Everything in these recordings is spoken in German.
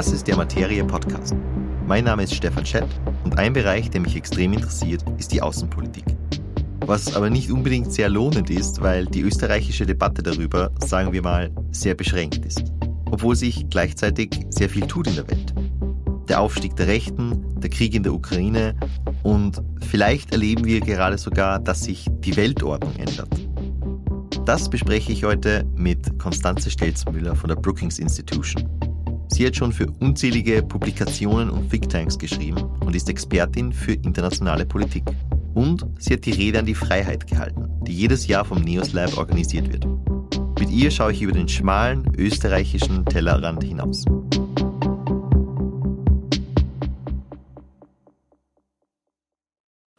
Das ist der Materie Podcast. Mein Name ist Stefan Schett und ein Bereich, der mich extrem interessiert, ist die Außenpolitik. Was aber nicht unbedingt sehr lohnend ist, weil die österreichische Debatte darüber, sagen wir mal, sehr beschränkt ist. Obwohl sich gleichzeitig sehr viel tut in der Welt. Der Aufstieg der Rechten, der Krieg in der Ukraine und vielleicht erleben wir gerade sogar, dass sich die Weltordnung ändert. Das bespreche ich heute mit Konstanze Stelzmüller von der Brookings Institution. Sie hat schon für unzählige Publikationen und Thinktanks geschrieben und ist Expertin für internationale Politik. Und sie hat die Rede an die Freiheit gehalten, die jedes Jahr vom Neos Lab organisiert wird. Mit ihr schaue ich über den schmalen österreichischen Tellerrand hinaus.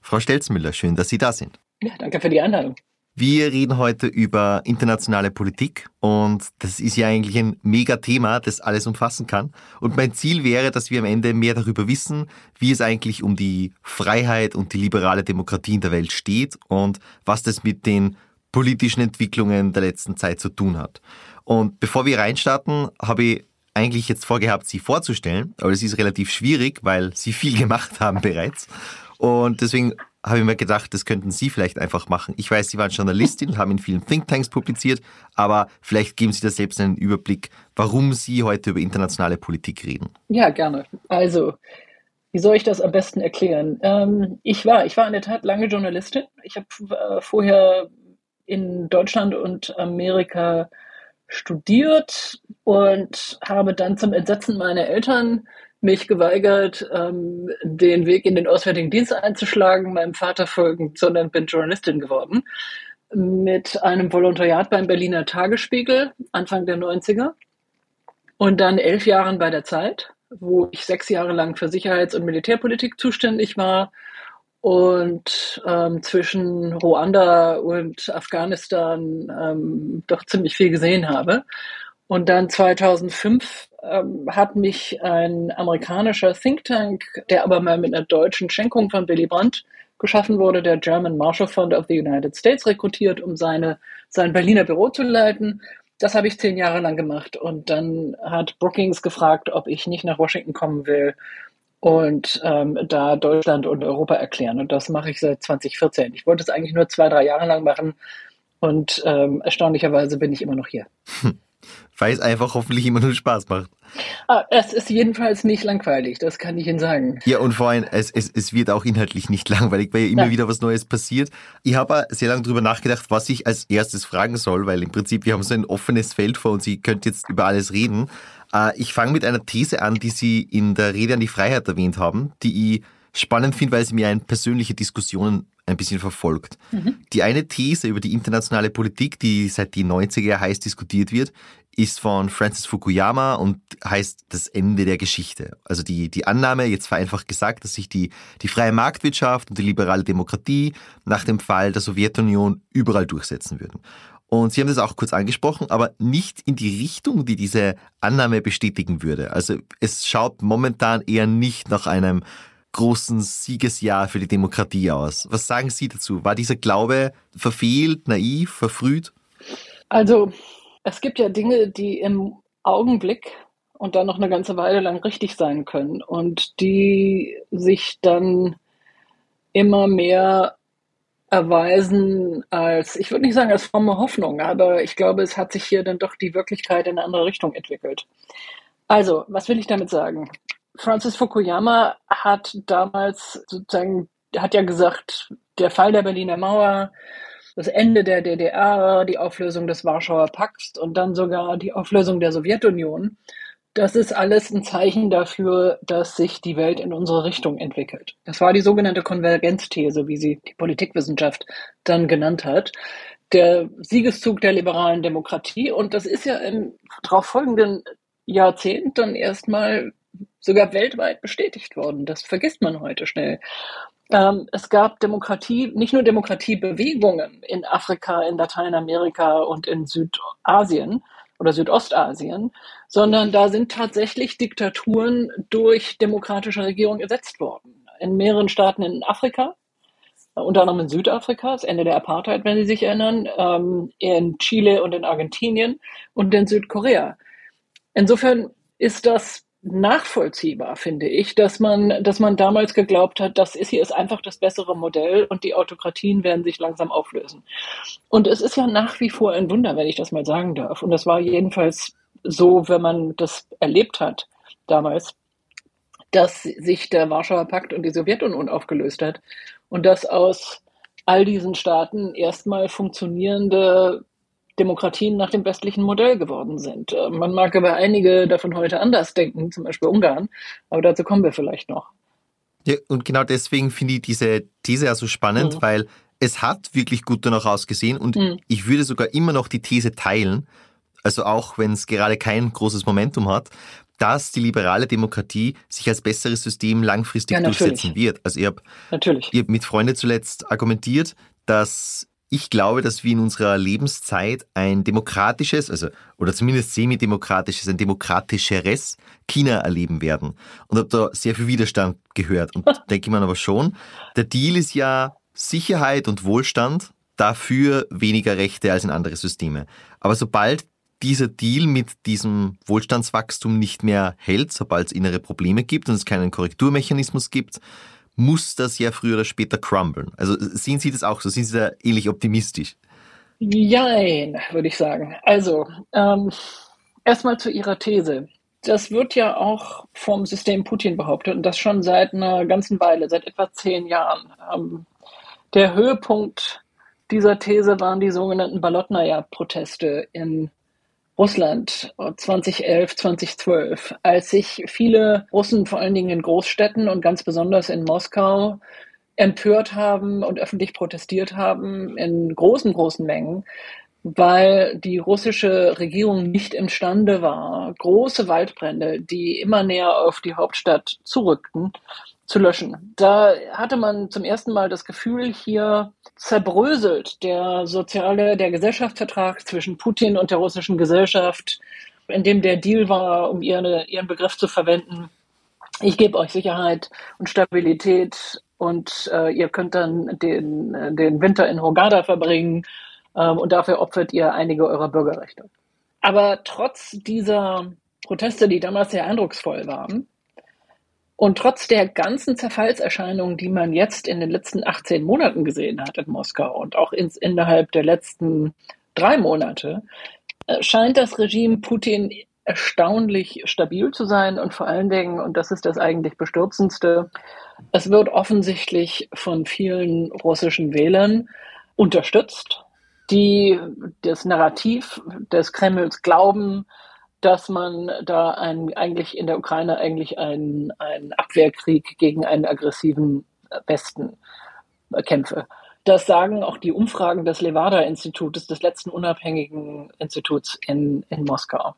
Frau Stelzmüller, schön, dass Sie da sind. Ja, danke für die Einladung. Wir reden heute über internationale Politik und das ist ja eigentlich ein Mega-Thema, das alles umfassen kann. Und mein Ziel wäre, dass wir am Ende mehr darüber wissen, wie es eigentlich um die Freiheit und die liberale Demokratie in der Welt steht und was das mit den politischen Entwicklungen der letzten Zeit zu tun hat. Und bevor wir reinstarten, habe ich eigentlich jetzt vorgehabt, Sie vorzustellen, aber es ist relativ schwierig, weil Sie viel gemacht haben bereits. Und deswegen habe ich mir gedacht, das könnten Sie vielleicht einfach machen. Ich weiß, Sie waren Journalistin und haben in vielen Thinktanks publiziert, aber vielleicht geben Sie da selbst einen Überblick, warum Sie heute über internationale Politik reden. Ja, gerne. Also, wie soll ich das am besten erklären? Ähm, ich war, ich war in der Tat lange Journalistin. Ich habe äh, vorher in Deutschland und Amerika studiert und habe dann zum Entsetzen meiner Eltern mich geweigert, ähm, den Weg in den Auswärtigen Dienst einzuschlagen, meinem Vater folgend, sondern bin Journalistin geworden. Mit einem Volontariat beim Berliner Tagesspiegel Anfang der 90er und dann elf Jahren bei der Zeit, wo ich sechs Jahre lang für Sicherheits- und Militärpolitik zuständig war und ähm, zwischen Ruanda und Afghanistan ähm, doch ziemlich viel gesehen habe. Und dann 2005 ähm, hat mich ein amerikanischer Think Tank, der aber mal mit einer deutschen Schenkung von Willy Brandt geschaffen wurde, der German Marshall Fund of the United States, rekrutiert, um seine, sein Berliner Büro zu leiten. Das habe ich zehn Jahre lang gemacht. Und dann hat Brookings gefragt, ob ich nicht nach Washington kommen will und ähm, da Deutschland und Europa erklären. Und das mache ich seit 2014. Ich wollte es eigentlich nur zwei, drei Jahre lang machen. Und ähm, erstaunlicherweise bin ich immer noch hier. Hm weil es einfach hoffentlich immer nur Spaß macht. Ah, es ist jedenfalls nicht langweilig, das kann ich Ihnen sagen. Ja, und vor allem, es, es, es wird auch inhaltlich nicht langweilig, weil ja immer ja. wieder was Neues passiert. Ich habe sehr lange darüber nachgedacht, was ich als erstes fragen soll, weil im Prinzip wir haben so ein offenes Feld vor uns, Sie könnt jetzt über alles reden. Äh, ich fange mit einer These an, die Sie in der Rede an die Freiheit erwähnt haben, die ich spannend finde, weil sie mir eine persönliche Diskussion ein bisschen verfolgt. Mhm. Die eine These über die internationale Politik, die seit die 90er heiß diskutiert wird, ist von Francis Fukuyama und heißt das Ende der Geschichte. Also die, die Annahme, jetzt vereinfacht gesagt, dass sich die, die freie Marktwirtschaft und die liberale Demokratie nach dem Fall der Sowjetunion überall durchsetzen würden. Und Sie haben das auch kurz angesprochen, aber nicht in die Richtung, die diese Annahme bestätigen würde. Also es schaut momentan eher nicht nach einem großen Siegesjahr für die Demokratie aus. Was sagen Sie dazu? War dieser Glaube verfehlt, naiv, verfrüht? Also es gibt ja Dinge, die im Augenblick und dann noch eine ganze Weile lang richtig sein können und die sich dann immer mehr erweisen als, ich würde nicht sagen als fromme Hoffnung, aber ich glaube, es hat sich hier dann doch die Wirklichkeit in eine andere Richtung entwickelt. Also, was will ich damit sagen? Francis Fukuyama hat damals sozusagen, hat ja gesagt, der Fall der Berliner Mauer, das Ende der DDR, die Auflösung des Warschauer Pakts und dann sogar die Auflösung der Sowjetunion. Das ist alles ein Zeichen dafür, dass sich die Welt in unsere Richtung entwickelt. Das war die sogenannte Konvergenzthese, wie sie die Politikwissenschaft dann genannt hat. Der Siegeszug der liberalen Demokratie. Und das ist ja im darauf folgenden Jahrzehnt dann erstmal sogar weltweit bestätigt worden. Das vergisst man heute schnell. Ähm, es gab Demokratie, nicht nur Demokratiebewegungen in Afrika, in Lateinamerika und in Südasien oder Südostasien, sondern da sind tatsächlich Diktaturen durch demokratische Regierungen ersetzt worden. In mehreren Staaten in Afrika, unter anderem in Südafrika, das Ende der Apartheid, wenn Sie sich erinnern, ähm, in Chile und in Argentinien und in Südkorea. Insofern ist das nachvollziehbar, finde ich, dass man, dass man damals geglaubt hat, das ist hier ist einfach das bessere Modell und die Autokratien werden sich langsam auflösen. Und es ist ja nach wie vor ein Wunder, wenn ich das mal sagen darf. Und das war jedenfalls so, wenn man das erlebt hat damals, dass sich der Warschauer Pakt und die Sowjetunion aufgelöst hat und dass aus all diesen Staaten erstmal funktionierende Demokratien nach dem westlichen Modell geworden sind. Äh, man mag aber einige davon heute anders denken, zum Beispiel Ungarn, aber dazu kommen wir vielleicht noch. Ja, und genau deswegen finde ich diese These ja so spannend, mhm. weil es hat wirklich gut danach ausgesehen und mhm. ich würde sogar immer noch die These teilen, also auch wenn es gerade kein großes Momentum hat, dass die liberale Demokratie sich als besseres System langfristig ja, durchsetzen wird. Also ich habe hab mit Freunden zuletzt argumentiert, dass ich glaube, dass wir in unserer Lebenszeit ein demokratisches, also oder zumindest semi-demokratisches, ein demokratischeres China erleben werden. Und habe da sehr viel Widerstand gehört. Und denke man aber schon, der Deal ist ja Sicherheit und Wohlstand, dafür weniger Rechte als in andere Systeme. Aber sobald dieser Deal mit diesem Wohlstandswachstum nicht mehr hält, sobald es innere Probleme gibt und es keinen Korrekturmechanismus gibt, muss das ja früher oder später crumblen. Also sehen Sie das auch so? Sind Sie da ähnlich optimistisch? Jein, würde ich sagen. Also, ähm, erstmal zu Ihrer These. Das wird ja auch vom System Putin behauptet und das schon seit einer ganzen Weile, seit etwa zehn Jahren. Ähm, der Höhepunkt dieser These waren die sogenannten Balotnaya-Proteste in Russland 2011, 2012, als sich viele Russen, vor allen Dingen in Großstädten und ganz besonders in Moskau, empört haben und öffentlich protestiert haben in großen, großen Mengen, weil die russische Regierung nicht imstande war, große Waldbrände, die immer näher auf die Hauptstadt zurückten, zu löschen. Da hatte man zum ersten Mal das Gefühl, hier zerbröselt der soziale, der Gesellschaftsvertrag zwischen Putin und der russischen Gesellschaft, in dem der Deal war, um ihre, ihren Begriff zu verwenden, ich gebe euch Sicherheit und Stabilität und äh, ihr könnt dann den, den Winter in Hogada verbringen ähm, und dafür opfert ihr einige eurer Bürgerrechte. Aber trotz dieser Proteste, die damals sehr eindrucksvoll waren, und trotz der ganzen Zerfallserscheinungen, die man jetzt in den letzten 18 Monaten gesehen hat in Moskau und auch ins, innerhalb der letzten drei Monate, äh, scheint das Regime Putin erstaunlich stabil zu sein und vor allen Dingen, und das ist das eigentlich bestürzendste, es wird offensichtlich von vielen russischen Wählern unterstützt, die das Narrativ des Kremls glauben, dass man da ein, eigentlich in der Ukraine eigentlich einen, Abwehrkrieg gegen einen aggressiven Westen kämpfe. Das sagen auch die Umfragen des Levada-Institutes, des letzten unabhängigen Instituts in, in Moskau.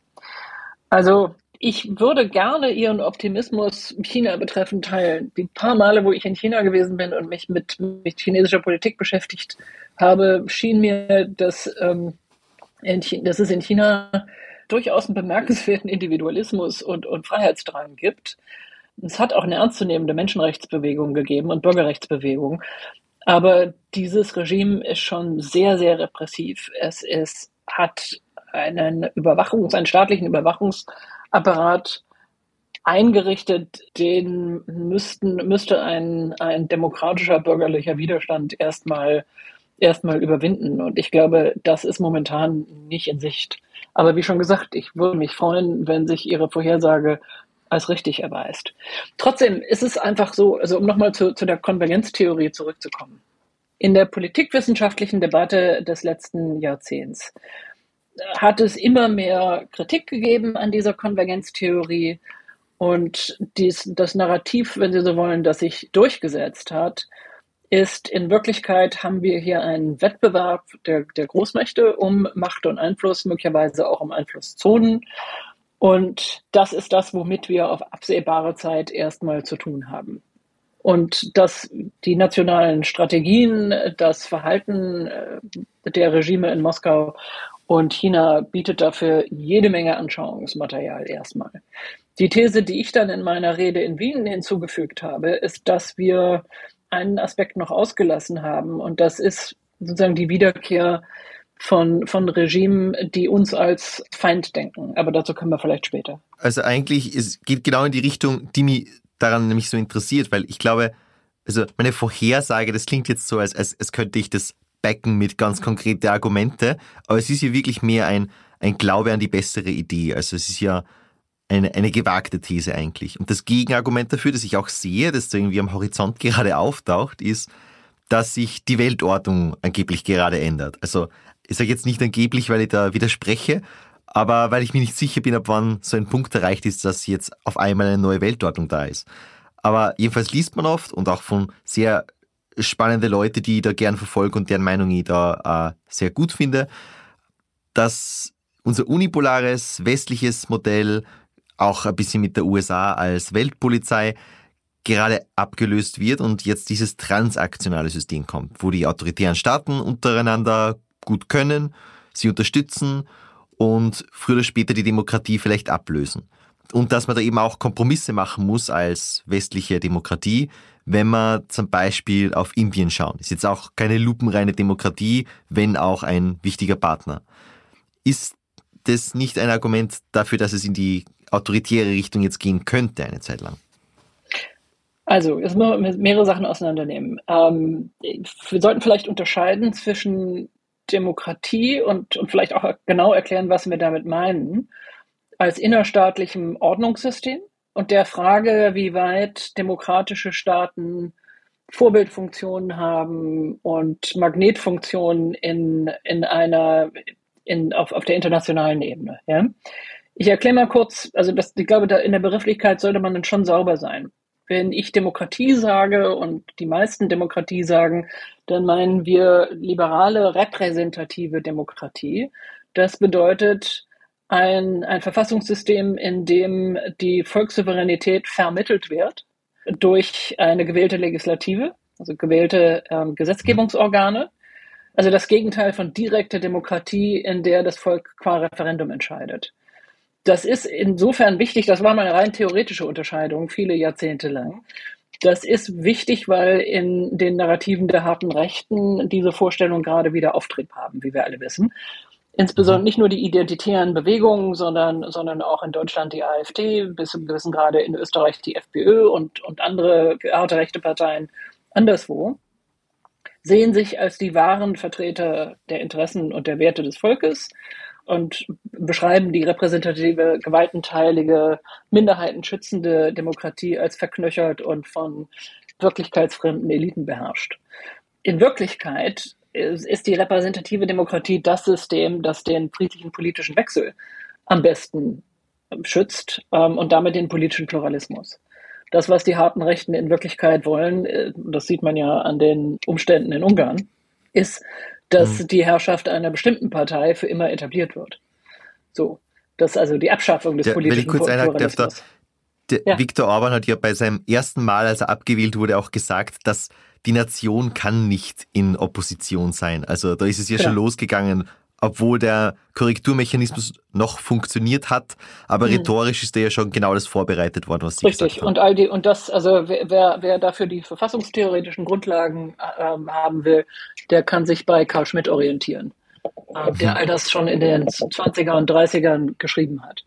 Also ich würde gerne Ihren Optimismus China betreffend teilen. Die paar Male, wo ich in China gewesen bin und mich mit, mit chinesischer Politik beschäftigt habe, schien mir, dass, ähm, in, dass es in China durchaus einen bemerkenswerten Individualismus und, und Freiheitsdrang gibt. Es hat auch eine ernstzunehmende Menschenrechtsbewegung gegeben und Bürgerrechtsbewegung. Aber dieses Regime ist schon sehr, sehr repressiv. Es ist, hat einen Überwachungs-, einen staatlichen Überwachungsapparat eingerichtet, den müssten, müsste ein, ein demokratischer bürgerlicher Widerstand erstmal, erstmal überwinden. Und ich glaube, das ist momentan nicht in Sicht. Aber wie schon gesagt, ich würde mich freuen, wenn sich Ihre Vorhersage als richtig erweist. Trotzdem ist es einfach so, also um nochmal zu, zu der Konvergenztheorie zurückzukommen. In der politikwissenschaftlichen Debatte des letzten Jahrzehnts hat es immer mehr Kritik gegeben an dieser Konvergenztheorie und dies, das Narrativ, wenn Sie so wollen, das sich durchgesetzt hat, ist in Wirklichkeit haben wir hier einen Wettbewerb der, der Großmächte um Macht und Einfluss, möglicherweise auch um Einflusszonen. Und das ist das, womit wir auf absehbare Zeit erstmal zu tun haben. Und dass die nationalen Strategien, das Verhalten äh, der Regime in Moskau und China bietet dafür jede Menge Anschauungsmaterial erstmal. Die These, die ich dann in meiner Rede in Wien hinzugefügt habe, ist, dass wir einen Aspekt noch ausgelassen haben und das ist sozusagen die Wiederkehr von, von Regimen, die uns als Feind denken. Aber dazu kommen wir vielleicht später. Also eigentlich, es geht genau in die Richtung, die mich daran nämlich so interessiert, weil ich glaube, also meine Vorhersage, das klingt jetzt so, als, als, als könnte ich das backen mit ganz konkreten Argumente, aber es ist ja wirklich mehr ein, ein Glaube an die bessere Idee. Also es ist ja eine, eine gewagte These eigentlich. Und das Gegenargument dafür, das ich auch sehe, das irgendwie am Horizont gerade auftaucht, ist, dass sich die Weltordnung angeblich gerade ändert. Also ich sage jetzt nicht angeblich, weil ich da widerspreche, aber weil ich mir nicht sicher bin, ab wann so ein Punkt erreicht ist, dass jetzt auf einmal eine neue Weltordnung da ist. Aber jedenfalls liest man oft und auch von sehr spannende Leute, die ich da gern verfolge und deren Meinung ich da äh, sehr gut finde, dass unser unipolares westliches Modell auch ein bisschen mit der USA als Weltpolizei gerade abgelöst wird und jetzt dieses transaktionale System kommt, wo die autoritären Staaten untereinander gut können, sie unterstützen und früher oder später die Demokratie vielleicht ablösen. Und dass man da eben auch Kompromisse machen muss als westliche Demokratie, wenn man zum Beispiel auf Indien schauen. Ist jetzt auch keine lupenreine Demokratie, wenn auch ein wichtiger Partner. Ist das nicht ein Argument dafür, dass es in die autoritäre Richtung jetzt gehen könnte eine Zeit lang? Also, jetzt müssen wir mehrere Sachen auseinandernehmen. Ähm, wir sollten vielleicht unterscheiden zwischen Demokratie und, und vielleicht auch genau erklären, was wir damit meinen, als innerstaatlichem Ordnungssystem und der Frage, wie weit demokratische Staaten Vorbildfunktionen haben und Magnetfunktionen in, in einer, in, auf, auf der internationalen Ebene. Ja? Ich erkläre mal kurz, also das, ich glaube, da in der Begrifflichkeit sollte man dann schon sauber sein. Wenn ich Demokratie sage und die meisten Demokratie sagen, dann meinen wir liberale repräsentative Demokratie. Das bedeutet ein, ein Verfassungssystem, in dem die Volkssouveränität vermittelt wird durch eine gewählte Legislative, also gewählte ähm, Gesetzgebungsorgane. Also das Gegenteil von direkter Demokratie, in der das Volk qua Referendum entscheidet. Das ist insofern wichtig, das war mal eine rein theoretische Unterscheidung, viele Jahrzehnte lang. Das ist wichtig, weil in den Narrativen der harten Rechten diese Vorstellungen gerade wieder Auftrieb haben, wie wir alle wissen. Insbesondere mhm. nicht nur die identitären Bewegungen, sondern, sondern auch in Deutschland die AfD, bis zum gewissen Grade in Österreich die FPÖ und, und andere harte rechte Parteien anderswo, sehen sich als die wahren Vertreter der Interessen und der Werte des Volkes und beschreiben die repräsentative, gewaltenteilige, minderheitenschützende Demokratie als verknöchert und von wirklichkeitsfremden Eliten beherrscht. In Wirklichkeit ist die repräsentative Demokratie das System, das den friedlichen politischen Wechsel am besten schützt ähm, und damit den politischen Pluralismus. Das, was die harten Rechten in Wirklichkeit wollen, äh, das sieht man ja an den Umständen in Ungarn, ist, dass mhm. die Herrschaft einer bestimmten Partei für immer etabliert wird. So, das also die Abschaffung des ja, politischen wenn ich kurz Pluralismus. Darf, der ja. Viktor Orban hat ja bei seinem ersten Mal, als er abgewählt wurde, auch gesagt, dass die Nation kann nicht in Opposition sein. Also da ist es ja, ja. schon losgegangen, obwohl der Korrekturmechanismus noch funktioniert hat, aber mhm. rhetorisch ist der ja schon genau das vorbereitet worden, was Sie Richtig. gesagt Und all die und das, also wer, wer dafür die verfassungstheoretischen Grundlagen äh, haben will, der kann sich bei Karl Schmidt orientieren, äh, der all das schon in den 20er und 30ern geschrieben hat.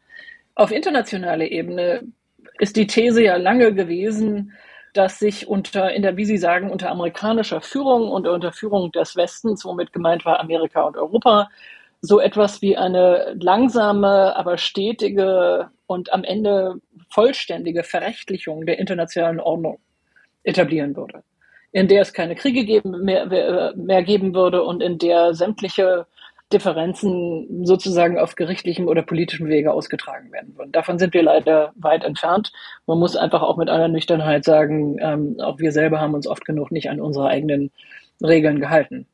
Auf internationaler Ebene ist die These ja lange gewesen, dass sich unter, in der, wie Sie sagen, unter amerikanischer Führung und unter Führung des Westens, womit gemeint war Amerika und Europa, so etwas wie eine langsame, aber stetige und am Ende vollständige Verrechtlichung der internationalen Ordnung etablieren würde, in der es keine Kriege geben, mehr, mehr geben würde und in der sämtliche Differenzen sozusagen auf gerichtlichem oder politischem Wege ausgetragen werden würden. Davon sind wir leider weit entfernt. Man muss einfach auch mit aller Nüchternheit sagen, ähm, auch wir selber haben uns oft genug nicht an unsere eigenen Regeln gehalten.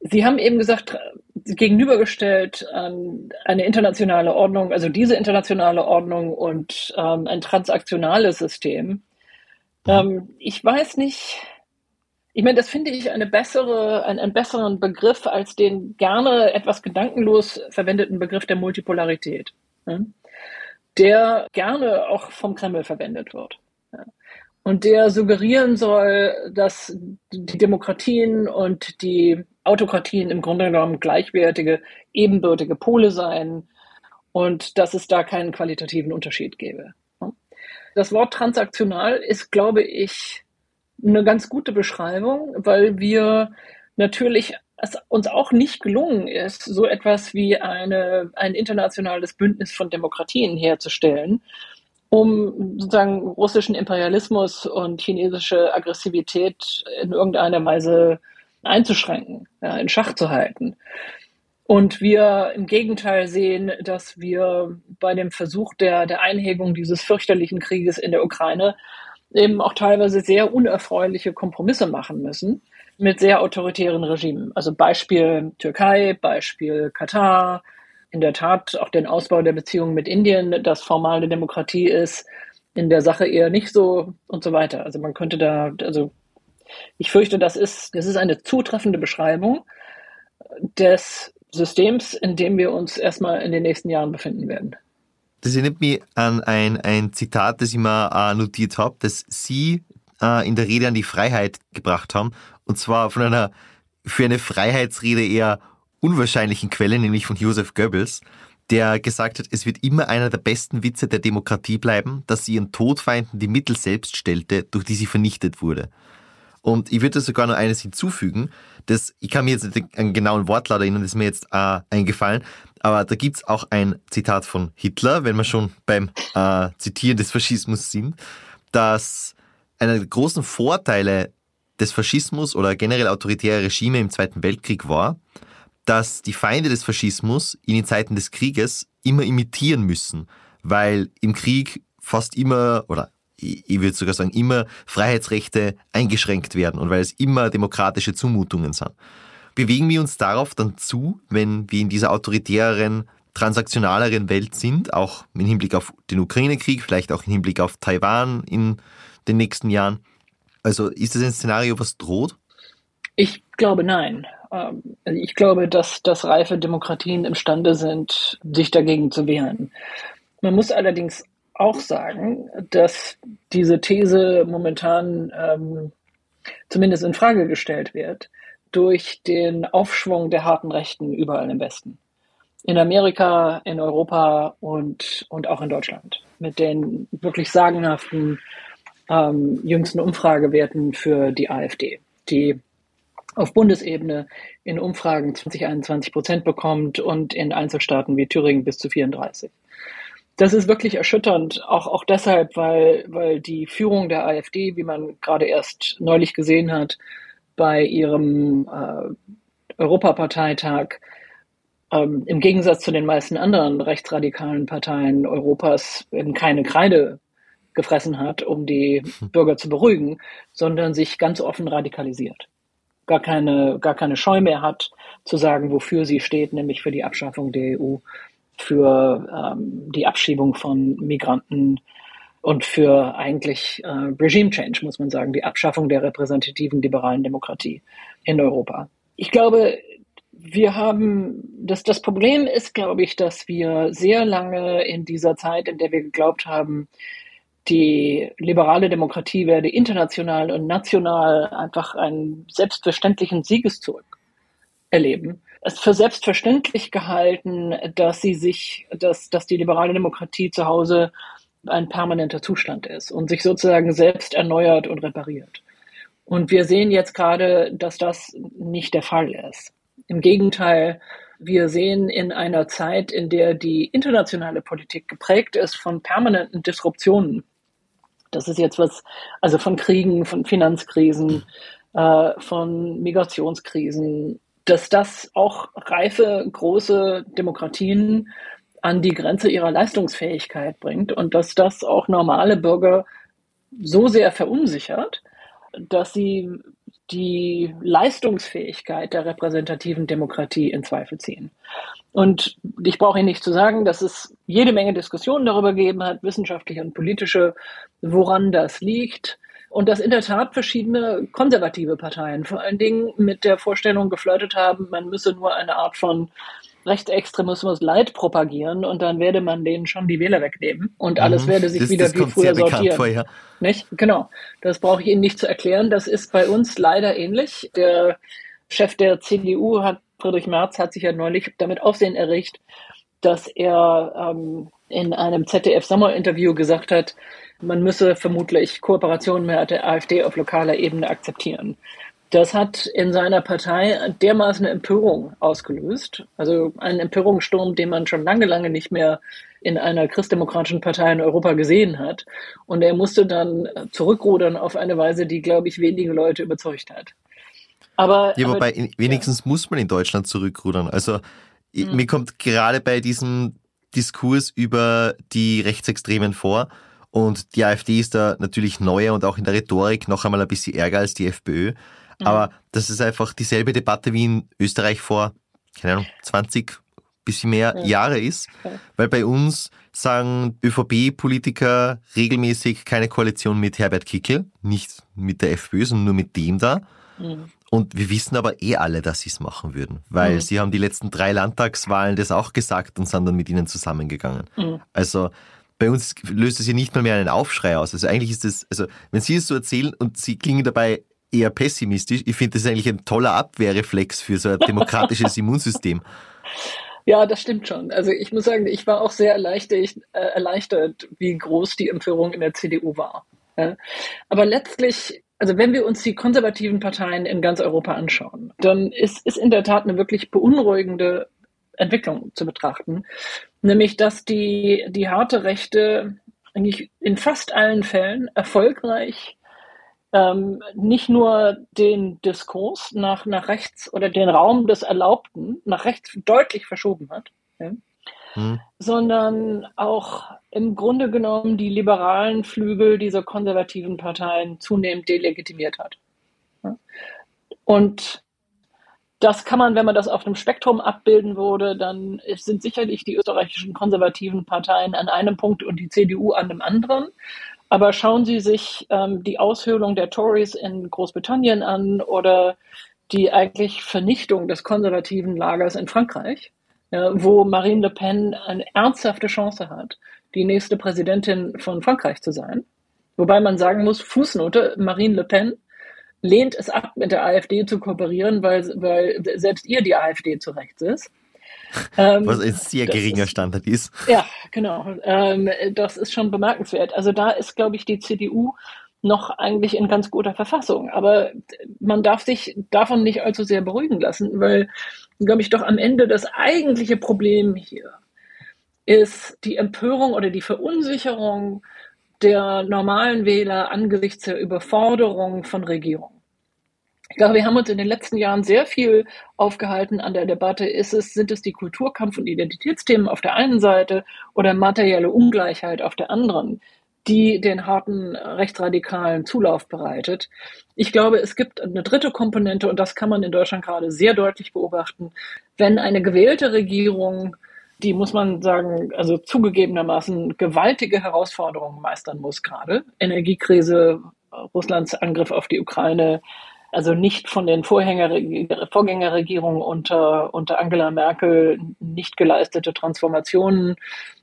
Sie haben eben gesagt, gegenübergestellt ähm, eine internationale Ordnung, also diese internationale Ordnung und ähm, ein transaktionales System. Ähm, ich weiß nicht, ich meine, das finde ich eine bessere, einen, einen besseren Begriff als den gerne etwas gedankenlos verwendeten Begriff der Multipolarität, ne? der gerne auch vom Kreml verwendet wird. Ja? Und der suggerieren soll, dass die Demokratien und die Autokratien im Grunde genommen gleichwertige, ebenbürtige Pole seien und dass es da keinen qualitativen Unterschied gäbe. Das Wort transaktional ist, glaube ich, eine ganz gute Beschreibung, weil wir natürlich es uns auch nicht gelungen ist, so etwas wie eine, ein internationales Bündnis von Demokratien herzustellen, um sozusagen russischen Imperialismus und chinesische Aggressivität in irgendeiner Weise einzuschränken, ja, in Schach zu halten. Und wir im Gegenteil sehen, dass wir bei dem Versuch der, der Einhegung dieses fürchterlichen Krieges in der Ukraine eben auch teilweise sehr unerfreuliche Kompromisse machen müssen mit sehr autoritären Regimen. Also Beispiel Türkei, Beispiel Katar, in der Tat auch den Ausbau der Beziehungen mit Indien, das formal eine Demokratie ist, in der Sache eher nicht so und so weiter. Also man könnte da, also ich fürchte, das ist, das ist eine zutreffende Beschreibung des Systems, in dem wir uns erstmal in den nächsten Jahren befinden werden. Das erinnert mich an ein, ein Zitat, das ich mir äh, notiert habe, das Sie äh, in der Rede an die Freiheit gebracht haben. Und zwar von einer für eine Freiheitsrede eher unwahrscheinlichen Quelle, nämlich von Joseph Goebbels, der gesagt hat, es wird immer einer der besten Witze der Demokratie bleiben, dass sie ihren Todfeinden die Mittel selbst stellte, durch die sie vernichtet wurde. Und ich würde sogar noch eines hinzufügen, das, ich kann mir jetzt nicht einen genauen Wortlaut erinnern, das ist mir jetzt äh, eingefallen, aber da gibt's auch ein Zitat von Hitler, wenn wir schon beim äh, Zitieren des Faschismus sind, dass einer der großen Vorteile des Faschismus oder generell autoritärer Regime im Zweiten Weltkrieg war, dass die Feinde des Faschismus in den Zeiten des Krieges immer imitieren müssen, weil im Krieg fast immer oder ich würde sogar sagen, immer Freiheitsrechte eingeschränkt werden und weil es immer demokratische Zumutungen sind. Bewegen wir uns darauf dann zu, wenn wir in dieser autoritäreren, transaktionaleren Welt sind, auch im Hinblick auf den Ukraine-Krieg, vielleicht auch im Hinblick auf Taiwan in den nächsten Jahren? Also ist das ein Szenario, was droht? Ich glaube nein. Ähm, ich glaube, dass, dass reife Demokratien imstande sind, sich dagegen zu wehren. Man muss allerdings auch sagen, dass diese These momentan ähm, zumindest in Frage gestellt wird durch den Aufschwung der harten Rechten überall im Westen. In Amerika, in Europa und, und auch in Deutschland. Mit den wirklich sagenhaften ähm, jüngsten Umfragewerten für die AfD, die auf Bundesebene in Umfragen 20, 21 Prozent bekommt und in Einzelstaaten wie Thüringen bis zu 34. Das ist wirklich erschütternd, auch, auch deshalb, weil, weil die Führung der AfD, wie man gerade erst neulich gesehen hat, bei ihrem äh, Europaparteitag ähm, im Gegensatz zu den meisten anderen rechtsradikalen Parteien Europas eben keine Kreide gefressen hat, um die Bürger zu beruhigen, sondern sich ganz offen radikalisiert. Gar keine, gar keine Scheu mehr hat, zu sagen, wofür sie steht, nämlich für die Abschaffung der EU, für ähm, die Abschiebung von Migranten und für eigentlich äh, Regime Change, muss man sagen, die Abschaffung der repräsentativen liberalen Demokratie in Europa. Ich glaube, wir haben, das, das Problem ist, glaube ich, dass wir sehr lange in dieser Zeit, in der wir geglaubt haben, die liberale Demokratie werde international und national einfach einen selbstverständlichen Siegeszug erleben. Es für selbstverständlich gehalten, dass sie sich, dass, dass die liberale Demokratie zu Hause ein permanenter Zustand ist und sich sozusagen selbst erneuert und repariert. Und wir sehen jetzt gerade, dass das nicht der Fall ist. Im Gegenteil, wir sehen in einer Zeit, in der die internationale Politik geprägt ist von permanenten Disruptionen das ist jetzt was, also von Kriegen, von Finanzkrisen, äh, von Migrationskrisen, dass das auch reife, große Demokratien an die Grenze ihrer Leistungsfähigkeit bringt und dass das auch normale Bürger so sehr verunsichert, dass sie die Leistungsfähigkeit der repräsentativen Demokratie in Zweifel ziehen. Und ich brauche Ihnen nicht zu sagen, dass es jede Menge Diskussionen darüber gegeben hat, wissenschaftliche und politische, woran das liegt. Und dass in der Tat verschiedene konservative Parteien vor allen Dingen mit der Vorstellung geflirtet haben, man müsse nur eine Art von Rechtsextremismus Leid propagieren und dann werde man denen schon die Wähler wegnehmen und alles mhm. werde sich das, wieder das wie früher sortieren. Vor, ja. Nicht? Genau. Das brauche ich Ihnen nicht zu erklären. Das ist bei uns leider ähnlich. Der Chef der CDU hat, Friedrich Merz, hat sich ja neulich damit Aufsehen erregt, dass er ähm, in einem ZDF-Sommerinterview gesagt hat, man müsse vermutlich Kooperationen mit der AfD auf lokaler Ebene akzeptieren. Das hat in seiner Partei dermaßen Empörung ausgelöst. Also einen Empörungssturm, den man schon lange, lange nicht mehr in einer christdemokratischen Partei in Europa gesehen hat. Und er musste dann zurückrudern auf eine Weise, die, glaube ich, wenige Leute überzeugt hat. Aber, ja, wobei aber, wenigstens ja. muss man in Deutschland zurückrudern. Also mhm. mir kommt gerade bei diesem Diskurs über die Rechtsextremen vor, und die AfD ist da natürlich neuer und auch in der Rhetorik noch einmal ein bisschen ärger als die FPÖ. Mhm. Aber das ist einfach dieselbe Debatte wie in Österreich vor, keine Ahnung, 20, bisschen mehr ja. Jahre ist. Okay. Weil bei uns sagen ÖVP-Politiker regelmäßig keine Koalition mit Herbert Kickel, nicht mit der FPÖ, sondern nur mit dem da. Mhm. Und wir wissen aber eh alle, dass sie es machen würden, weil mhm. sie haben die letzten drei Landtagswahlen das auch gesagt und sind dann mit ihnen zusammengegangen. Mhm. Also bei uns löst es ja nicht mal mehr einen Aufschrei aus. Also eigentlich ist es, also wenn Sie es so erzählen und Sie klingen dabei eher pessimistisch. Ich finde das eigentlich ein toller Abwehrreflex für so ein demokratisches Immunsystem. Ja, das stimmt schon. Also ich muss sagen, ich war auch sehr erleichtert, äh, erleichtert wie groß die Empörung in der CDU war. Ja. Aber letztlich, also wenn wir uns die konservativen Parteien in ganz Europa anschauen, dann ist, ist in der Tat eine wirklich beunruhigende Entwicklung zu betrachten. Nämlich, dass die, die harte Rechte eigentlich in fast allen Fällen erfolgreich ähm, nicht nur den Diskurs nach, nach rechts oder den Raum des Erlaubten nach rechts deutlich verschoben hat, ja, hm. sondern auch im Grunde genommen die liberalen Flügel dieser konservativen Parteien zunehmend delegitimiert hat. Ja. Und das kann man, wenn man das auf einem Spektrum abbilden würde, dann sind sicherlich die österreichischen konservativen Parteien an einem Punkt und die CDU an einem anderen. Aber schauen Sie sich ähm, die Aushöhlung der Tories in Großbritannien an oder die eigentlich Vernichtung des konservativen Lagers in Frankreich, ja, wo Marine Le Pen eine ernsthafte Chance hat, die nächste Präsidentin von Frankreich zu sein. Wobei man sagen muss, Fußnote, Marine Le Pen lehnt es ab, mit der AfD zu kooperieren, weil, weil selbst ihr die AfD zu rechts ist. Ähm, Was ein sehr geringer ist, Standard ist. Ja, genau. Ähm, das ist schon bemerkenswert. Also da ist, glaube ich, die CDU noch eigentlich in ganz guter Verfassung. Aber man darf sich davon nicht allzu sehr beruhigen lassen, weil, glaube ich, doch am Ende das eigentliche Problem hier ist die Empörung oder die Verunsicherung der normalen Wähler angesichts der Überforderung von Regierungen. Ich glaube, wir haben uns in den letzten Jahren sehr viel aufgehalten an der Debatte, ist es, sind es die Kulturkampf- und Identitätsthemen auf der einen Seite oder materielle Ungleichheit auf der anderen, die den harten rechtsradikalen Zulauf bereitet. Ich glaube, es gibt eine dritte Komponente und das kann man in Deutschland gerade sehr deutlich beobachten. Wenn eine gewählte Regierung die muss man sagen, also zugegebenermaßen gewaltige Herausforderungen meistern muss gerade. Energiekrise, Russlands Angriff auf die Ukraine, also nicht von den Vorgängerregierungen unter, unter Angela Merkel nicht geleistete Transformationen,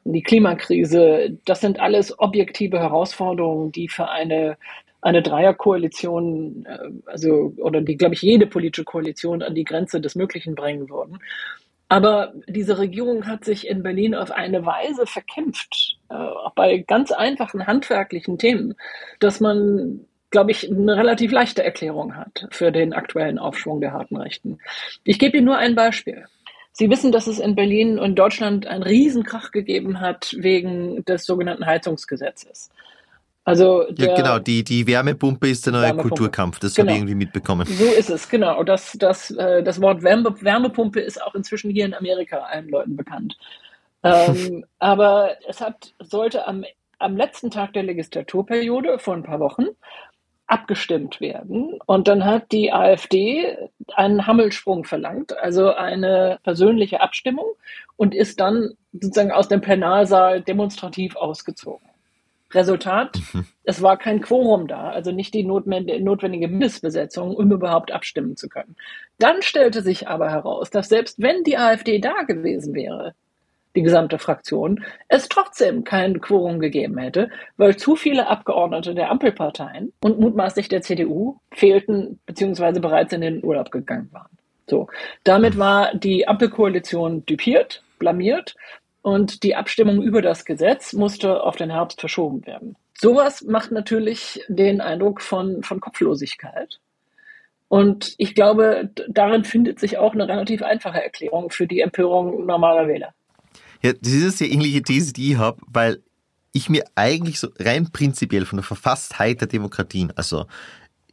die Klimakrise, das sind alles objektive Herausforderungen, die für eine eine Dreierkoalition, äh, also oder die, glaube ich, jede politische Koalition an die Grenze des Möglichen bringen würden. Aber diese Regierung hat sich in Berlin auf eine Weise verkämpft, äh, bei ganz einfachen handwerklichen Themen, dass man glaube ich, eine relativ leichte Erklärung hat für den aktuellen Aufschwung der harten Rechten. Ich gebe Ihnen nur ein Beispiel. Sie wissen, dass es in Berlin und Deutschland einen Riesenkrach gegeben hat wegen des sogenannten Heizungsgesetzes. Also ja, genau, die, die Wärmepumpe ist der neue Wärmepumpe. Kulturkampf, das genau. habe ich irgendwie mitbekommen. So ist es, genau. Das, das, äh, das Wort Wärme, Wärmepumpe ist auch inzwischen hier in Amerika allen Leuten bekannt. ähm, aber es hat, sollte am, am letzten Tag der Legislaturperiode vor ein paar Wochen abgestimmt werden. Und dann hat die AfD einen Hammelsprung verlangt, also eine persönliche Abstimmung und ist dann sozusagen aus dem Plenarsaal demonstrativ ausgezogen. Resultat, mhm. es war kein Quorum da, also nicht die notwendige Mindestbesetzung, um überhaupt abstimmen zu können. Dann stellte sich aber heraus, dass selbst wenn die AfD da gewesen wäre, die gesamte Fraktion, es trotzdem kein Quorum gegeben hätte, weil zu viele Abgeordnete der Ampelparteien und mutmaßlich der CDU fehlten bzw. bereits in den Urlaub gegangen waren. So, damit war die Ampelkoalition düpiert, blamiert und die Abstimmung über das Gesetz musste auf den Herbst verschoben werden. Sowas macht natürlich den Eindruck von, von Kopflosigkeit. Und ich glaube, darin findet sich auch eine relativ einfache Erklärung für die Empörung normaler Wähler. Ja, das ist eine ähnliche These, die ich habe, weil ich mir eigentlich so rein prinzipiell von der Verfasstheit der Demokratien, also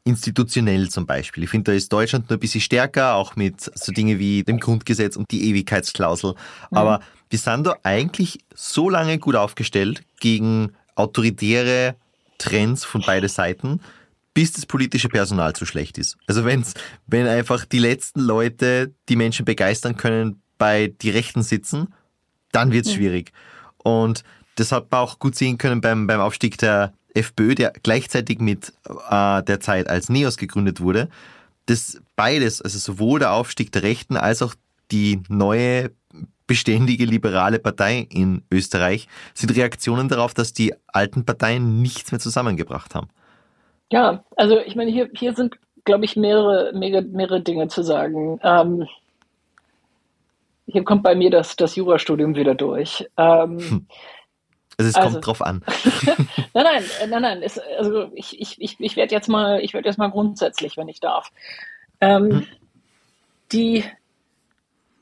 institutionell zum Beispiel. Ich finde, da ist Deutschland nur ein bisschen stärker, auch mit so Dinge wie dem Grundgesetz und die Ewigkeitsklausel. Mhm. Aber wir sind da eigentlich so lange gut aufgestellt gegen autoritäre Trends von beiden Seiten, bis das politische Personal zu schlecht ist. Also wenn's, wenn einfach die letzten Leute die Menschen begeistern können, bei die Rechten sitzen, dann wird's mhm. schwierig. Und das hat man auch gut sehen können beim, beim Aufstieg der FPÖ, der gleichzeitig mit äh, der Zeit als NEOS gegründet wurde, das beides, also sowohl der Aufstieg der Rechten als auch die neue beständige liberale Partei in Österreich, sind Reaktionen darauf, dass die alten Parteien nichts mehr zusammengebracht haben. Ja, also ich meine, hier, hier sind, glaube ich, mehrere, mehrere, mehrere Dinge zu sagen. Ähm, hier kommt bei mir das, das Jurastudium wieder durch. Ähm, hm. Also es also, kommt drauf an. nein, nein, äh, nein, nein. Es, also ich, ich, ich, ich werde jetzt mal, ich werde jetzt mal grundsätzlich, wenn ich darf. Ähm, hm. Die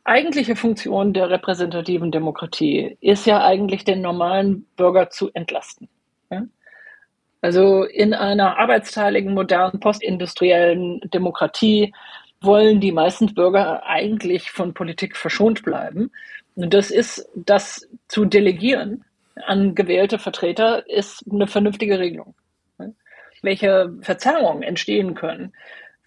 eigentliche Funktion der repräsentativen Demokratie ist ja eigentlich den normalen Bürger zu entlasten. Ja? Also in einer arbeitsteiligen, modernen, postindustriellen Demokratie wollen die meisten Bürger eigentlich von Politik verschont bleiben. Und das ist, das zu delegieren an gewählte Vertreter ist eine vernünftige Regelung. Welche Verzerrungen entstehen können,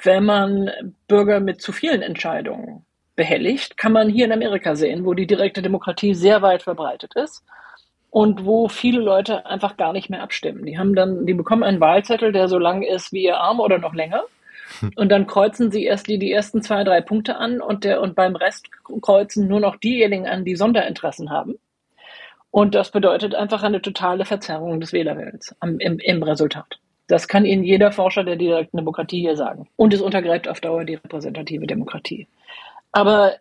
wenn man Bürger mit zu vielen Entscheidungen behelligt, kann man hier in Amerika sehen, wo die direkte Demokratie sehr weit verbreitet ist und wo viele Leute einfach gar nicht mehr abstimmen. Die haben dann, die bekommen einen Wahlzettel, der so lang ist wie ihr Arm oder noch länger. Und dann kreuzen sie erst die, die ersten zwei, drei Punkte an und der, und beim Rest kreuzen nur noch diejenigen an, die Sonderinteressen haben. Und das bedeutet einfach eine totale Verzerrung des Wählerwillens im, im Resultat. Das kann Ihnen jeder Forscher der direkten Demokratie hier sagen. Und es untergräbt auf Dauer die repräsentative Demokratie. Aber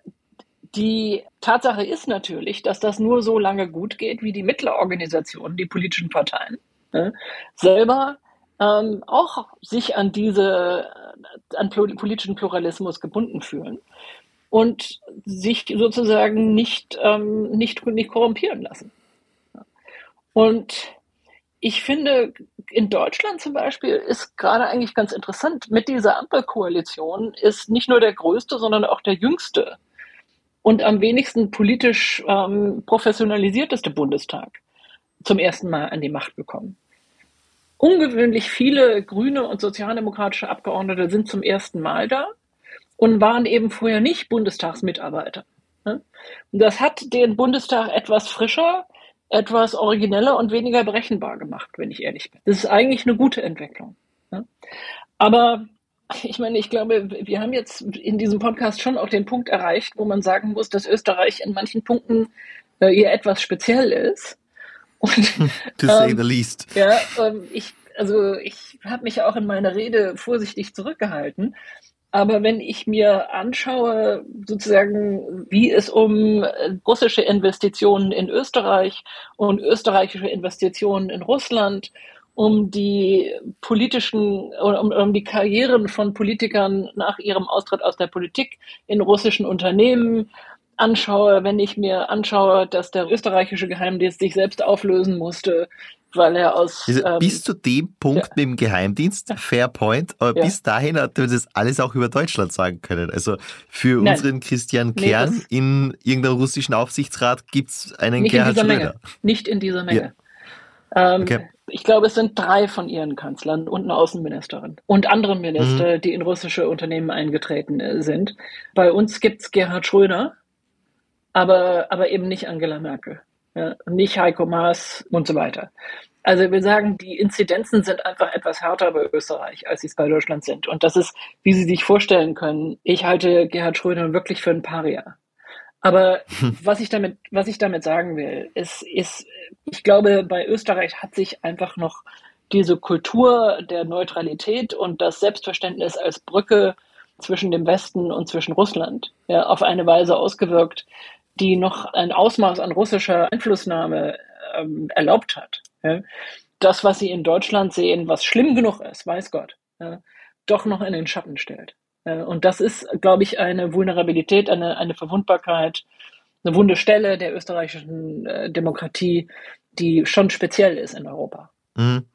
die Tatsache ist natürlich, dass das nur so lange gut geht, wie die Mittlerorganisationen, die politischen Parteien, äh, selber ähm, auch sich an diese, an politischen Pluralismus gebunden fühlen und sich sozusagen nicht, ähm, nicht, nicht korrumpieren lassen. Und ich finde, in Deutschland zum Beispiel ist gerade eigentlich ganz interessant, mit dieser Ampelkoalition ist nicht nur der größte, sondern auch der jüngste und am wenigsten politisch ähm, professionalisierteste Bundestag zum ersten Mal an die Macht gekommen. Ungewöhnlich viele grüne und sozialdemokratische Abgeordnete sind zum ersten Mal da und waren eben vorher nicht Bundestagsmitarbeiter. Ne? Das hat den Bundestag etwas frischer, etwas origineller und weniger berechenbar gemacht, wenn ich ehrlich bin. Das ist eigentlich eine gute Entwicklung. Ne? Aber ich meine, ich glaube, wir haben jetzt in diesem Podcast schon auch den Punkt erreicht, wo man sagen muss, dass Österreich in manchen Punkten äh, eher etwas speziell ist. Und, to say ähm, the least. Ja, ähm, ich, also ich habe mich auch in meiner Rede vorsichtig zurückgehalten. Aber wenn ich mir anschaue, sozusagen, wie es um russische Investitionen in Österreich und österreichische Investitionen in Russland, um die politischen, um, um die Karrieren von Politikern nach ihrem Austritt aus der Politik in russischen Unternehmen anschaue, wenn ich mir anschaue, dass der österreichische Geheimdienst sich selbst auflösen musste, weil er aus. Also ähm, bis zu dem Punkt ja. mit dem Geheimdienst, fair point, aber ja. bis dahin hat man das alles auch über Deutschland sagen können. Also für Nein. unseren Christian Kern nee, in irgendeinem russischen Aufsichtsrat gibt es einen nicht Gerhard in dieser Schröder. Menge. Nicht in dieser Menge. Ja. Ähm, okay. Ich glaube, es sind drei von ihren Kanzlern und eine Außenministerin und andere Minister, mhm. die in russische Unternehmen eingetreten äh, sind. Bei uns gibt es Gerhard Schröder, aber, aber eben nicht Angela Merkel ja, nicht Heiko Maas und so weiter. Also wir sagen, die Inzidenzen sind einfach etwas härter bei Österreich, als sie es bei Deutschland sind. Und das ist, wie Sie sich vorstellen können, ich halte Gerhard Schröder wirklich für ein Paria. Aber was ich damit, was ich damit sagen will, ist, ist, ich glaube, bei Österreich hat sich einfach noch diese Kultur der Neutralität und das Selbstverständnis als Brücke zwischen dem Westen und zwischen Russland ja, auf eine Weise ausgewirkt, die noch ein Ausmaß an russischer Einflussnahme ähm, erlaubt hat. Ja. Das, was sie in Deutschland sehen, was schlimm genug ist, weiß Gott, ja, doch noch in den Schatten stellt. Ja, und das ist, glaube ich, eine Vulnerabilität, eine, eine Verwundbarkeit, eine wunde Stelle der österreichischen äh, Demokratie, die schon speziell ist in Europa. Mhm.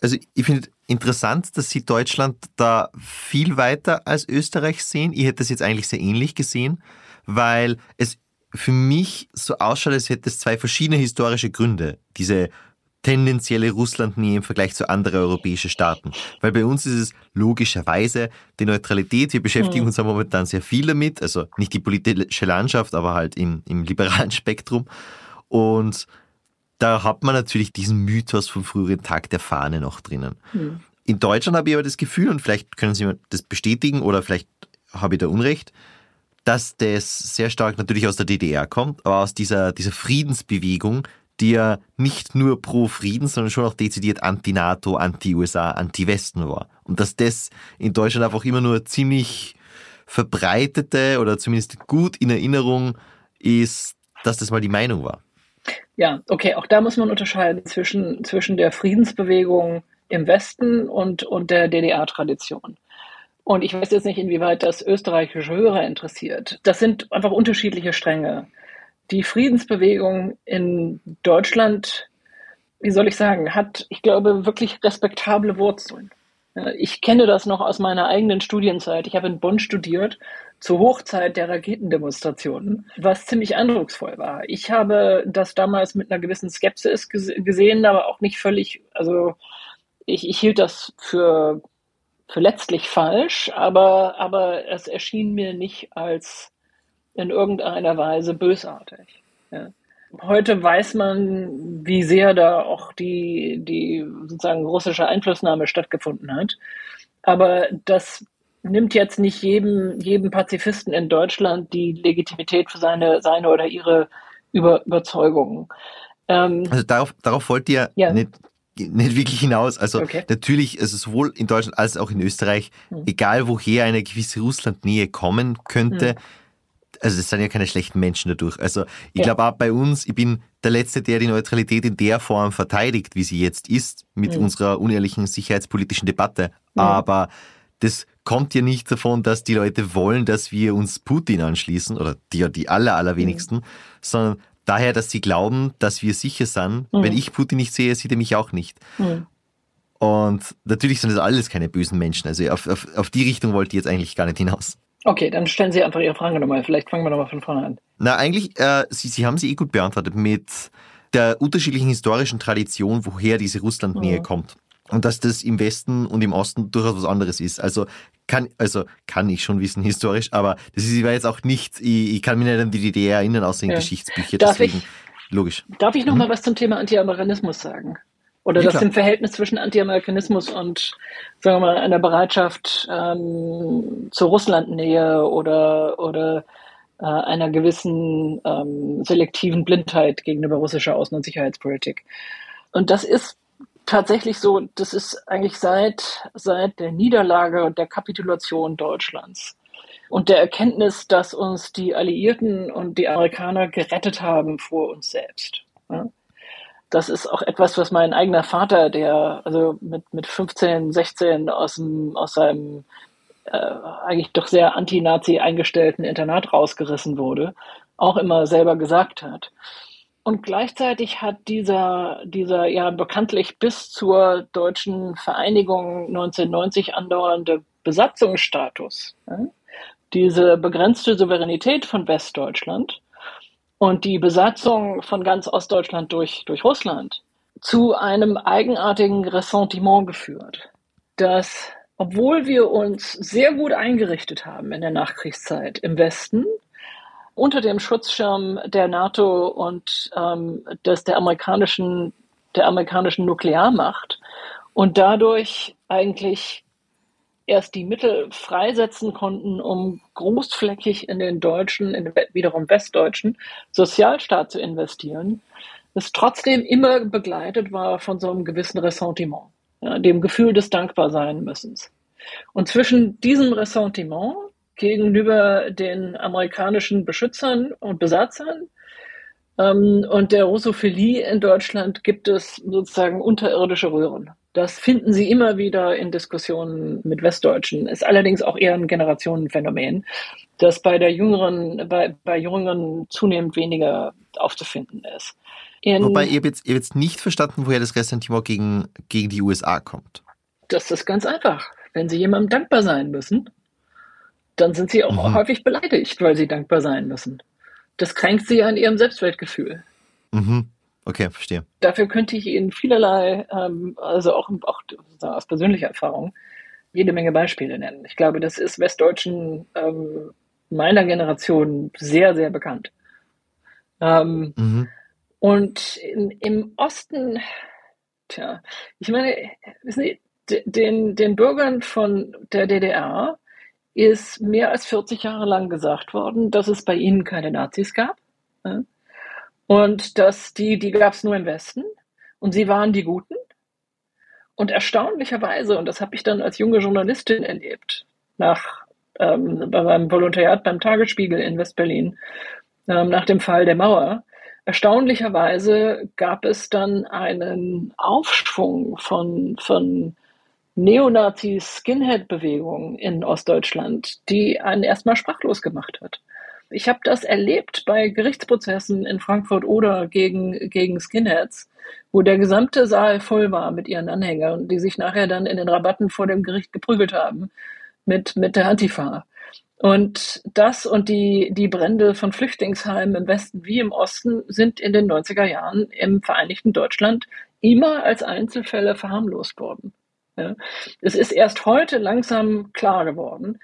Also ich finde interessant, dass Sie Deutschland da viel weiter als Österreich sehen. Ich hätte das jetzt eigentlich sehr ähnlich gesehen, weil es für mich so ausschaut, als hätte es zwei verschiedene historische Gründe, diese tendenzielle Russlandnähe im Vergleich zu anderen europäischen Staaten. Weil bei uns ist es logischerweise die Neutralität. Wir beschäftigen mhm. uns ja momentan sehr viel damit, also nicht die politische Landschaft, aber halt im, im liberalen Spektrum. Und da hat man natürlich diesen Mythos vom früheren Tag der Fahne noch drinnen. Mhm. In Deutschland habe ich aber das Gefühl, und vielleicht können Sie mir das bestätigen oder vielleicht habe ich da Unrecht, dass das sehr stark natürlich aus der DDR kommt, aber aus dieser, dieser Friedensbewegung, die ja nicht nur pro Frieden, sondern schon auch dezidiert anti-NATO, anti-USA, anti-Westen war. Und dass das in Deutschland einfach immer nur ziemlich verbreitete oder zumindest gut in Erinnerung ist, dass das mal die Meinung war. Ja, okay, auch da muss man unterscheiden zwischen, zwischen der Friedensbewegung im Westen und, und der DDR-Tradition. Und ich weiß jetzt nicht, inwieweit das österreichische Hörer interessiert. Das sind einfach unterschiedliche Stränge. Die Friedensbewegung in Deutschland, wie soll ich sagen, hat, ich glaube, wirklich respektable Wurzeln. Ich kenne das noch aus meiner eigenen Studienzeit. Ich habe in Bonn studiert zur Hochzeit der Raketendemonstrationen, was ziemlich eindrucksvoll war. Ich habe das damals mit einer gewissen Skepsis gesehen, aber auch nicht völlig, also ich, ich hielt das für für letztlich falsch, aber, aber es erschien mir nicht als in irgendeiner Weise bösartig. Ja. Heute weiß man, wie sehr da auch die, die sozusagen russische Einflussnahme stattgefunden hat. Aber das nimmt jetzt nicht jedem, jedem Pazifisten in Deutschland die Legitimität für seine, seine oder ihre Über Überzeugungen. Ähm, also darauf, darauf wollt ihr ja. nicht nicht wirklich hinaus. Also okay. natürlich, also sowohl in Deutschland als auch in Österreich, mhm. egal woher eine gewisse Russlandnähe kommen könnte, mhm. also es sind ja keine schlechten Menschen dadurch. Also ich ja. glaube auch bei uns, ich bin der Letzte, der die Neutralität in der Form verteidigt, wie sie jetzt ist, mit mhm. unserer unehrlichen sicherheitspolitischen Debatte. Aber das kommt ja nicht davon, dass die Leute wollen, dass wir uns Putin anschließen, oder die, die aller, allerwenigsten, sondern daher, dass sie glauben, dass wir sicher sind. Mhm. Wenn ich Putin nicht sehe, sieht er mich auch nicht. Mhm. Und natürlich sind das alles keine bösen Menschen. Also auf, auf, auf die Richtung wollte ich jetzt eigentlich gar nicht hinaus. Okay, dann stellen Sie einfach Ihre Frage nochmal. Vielleicht fangen wir nochmal von vorne an. Na, eigentlich, äh, Sie, Sie haben sie eh gut beantwortet mit der unterschiedlichen historischen Tradition, woher diese Russlandnähe mhm. kommt und dass das im Westen und im Osten durchaus was anderes ist. Also kann, also kann ich schon wissen historisch, aber das ist jetzt auch nicht, ich, ich kann mich nicht an die DDR erinnern, außer in ja. Geschichtsbücher. Darf deswegen, ich, logisch. Darf ich noch mhm. mal was zum Thema Anti-Amerikanismus sagen? Oder ja, das klar. im Verhältnis zwischen Anti-Amerikanismus und, sagen wir mal, einer Bereitschaft ähm, zur Russlandnähe oder, oder äh, einer gewissen ähm, selektiven Blindheit gegenüber russischer Außen- und Sicherheitspolitik. Und das ist tatsächlich so, das ist eigentlich seit, seit der Niederlage und der Kapitulation Deutschlands und der Erkenntnis, dass uns die Alliierten und die Amerikaner gerettet haben vor uns selbst. Ja. Das ist auch etwas, was mein eigener Vater, der also mit, mit 15, 16 aus, dem, aus seinem äh, eigentlich doch sehr anti-Nazi eingestellten Internat rausgerissen wurde, auch immer selber gesagt hat. Und gleichzeitig hat dieser, dieser ja bekanntlich bis zur deutschen Vereinigung 1990 andauernde Besatzungsstatus, ja, diese begrenzte Souveränität von Westdeutschland und die Besatzung von ganz Ostdeutschland durch, durch Russland zu einem eigenartigen Ressentiment geführt, dass obwohl wir uns sehr gut eingerichtet haben in der Nachkriegszeit im Westen, unter dem Schutzschirm der NATO und ähm, des, der amerikanischen, der amerikanischen Nuklearmacht und dadurch eigentlich erst die Mittel freisetzen konnten, um großflächig in den deutschen, in den wiederum westdeutschen Sozialstaat zu investieren, es trotzdem immer begleitet war von so einem gewissen Ressentiment, ja, dem Gefühl des Dankbarsein-Müssens. Und zwischen diesem Ressentiment gegenüber den amerikanischen Beschützern und Besatzern ähm, und der Russophilie in Deutschland gibt es sozusagen unterirdische Röhren. Das finden Sie immer wieder in Diskussionen mit Westdeutschen. Ist allerdings auch eher ein Generationenphänomen, das bei der jüngeren, bei, bei Jüngeren zunehmend weniger aufzufinden ist. In, Wobei ihr jetzt, ihr jetzt nicht verstanden, woher das Ressentiment gegen, gegen die USA kommt. Das ist ganz einfach. Wenn Sie jemandem dankbar sein müssen, dann sind Sie auch mhm. häufig beleidigt, weil Sie dankbar sein müssen. Das kränkt Sie an Ihrem Selbstwertgefühl. Mhm. Okay, verstehe. Dafür könnte ich Ihnen vielerlei, ähm, also auch, auch aus persönlicher Erfahrung, jede Menge Beispiele nennen. Ich glaube, das ist Westdeutschen ähm, meiner Generation sehr, sehr bekannt. Ähm, mhm. Und in, im Osten, tja, ich meine, wissen Sie, den, den Bürgern von der DDR ist mehr als 40 Jahre lang gesagt worden, dass es bei ihnen keine Nazis gab. Und dass die, die gab es nur im Westen und sie waren die Guten. Und erstaunlicherweise, und das habe ich dann als junge Journalistin erlebt, nach ähm, bei meinem Volontariat beim Tagesspiegel in Westberlin, ähm, nach dem Fall der Mauer, erstaunlicherweise gab es dann einen Aufschwung von, von Neonazi-Skinhead-Bewegung in Ostdeutschland, die einen erstmal sprachlos gemacht hat. Ich habe das erlebt bei Gerichtsprozessen in Frankfurt oder gegen, gegen Skinheads, wo der gesamte Saal voll war mit ihren Anhängern, die sich nachher dann in den Rabatten vor dem Gericht geprügelt haben mit, mit der Antifa. Und das und die, die Brände von Flüchtlingsheimen im Westen wie im Osten sind in den 90er Jahren im Vereinigten Deutschland immer als Einzelfälle verharmlost worden. Ja. Es ist erst heute langsam klar geworden,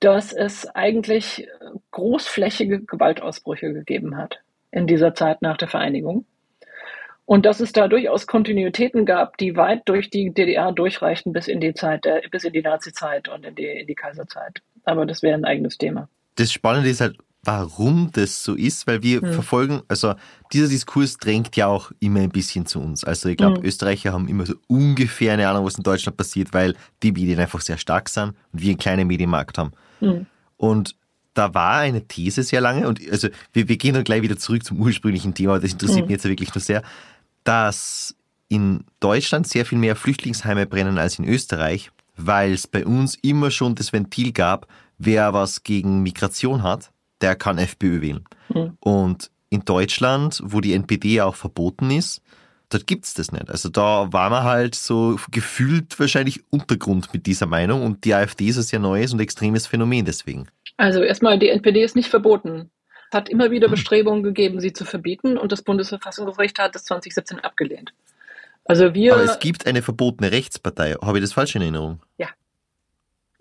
dass es eigentlich großflächige Gewaltausbrüche gegeben hat in dieser Zeit nach der Vereinigung. Und dass es da durchaus Kontinuitäten gab, die weit durch die DDR durchreichten bis in die Zeit, der, bis in die Nazi-Zeit und in die, in die Kaiserzeit. Aber das wäre ein eigenes Thema. Das Spannende ist halt, warum das so ist, weil wir hm. verfolgen, also dieser Diskurs drängt ja auch immer ein bisschen zu uns. Also ich glaube, hm. Österreicher haben immer so ungefähr eine Ahnung, was in Deutschland passiert, weil die Medien einfach sehr stark sind und wir einen kleinen Medienmarkt haben. Hm. Und da war eine These sehr lange, und also wir, wir gehen dann gleich wieder zurück zum ursprünglichen Thema, das interessiert hm. mich jetzt wirklich nur sehr, dass in Deutschland sehr viel mehr Flüchtlingsheime brennen als in Österreich, weil es bei uns immer schon das Ventil gab, wer was gegen Migration hat der kann FPÖ wählen. Mhm. Und in Deutschland, wo die NPD auch verboten ist, dort gibt es das nicht. Also da war man halt so gefühlt wahrscheinlich Untergrund mit dieser Meinung und die AfD ist ein sehr neues und extremes Phänomen deswegen. Also erstmal, die NPD ist nicht verboten. Es hat immer wieder hm. Bestrebungen gegeben, sie zu verbieten und das Bundesverfassungsgericht hat das 2017 abgelehnt. Also wir. Aber es gibt eine verbotene Rechtspartei. Habe ich das falsch in Erinnerung? Ja.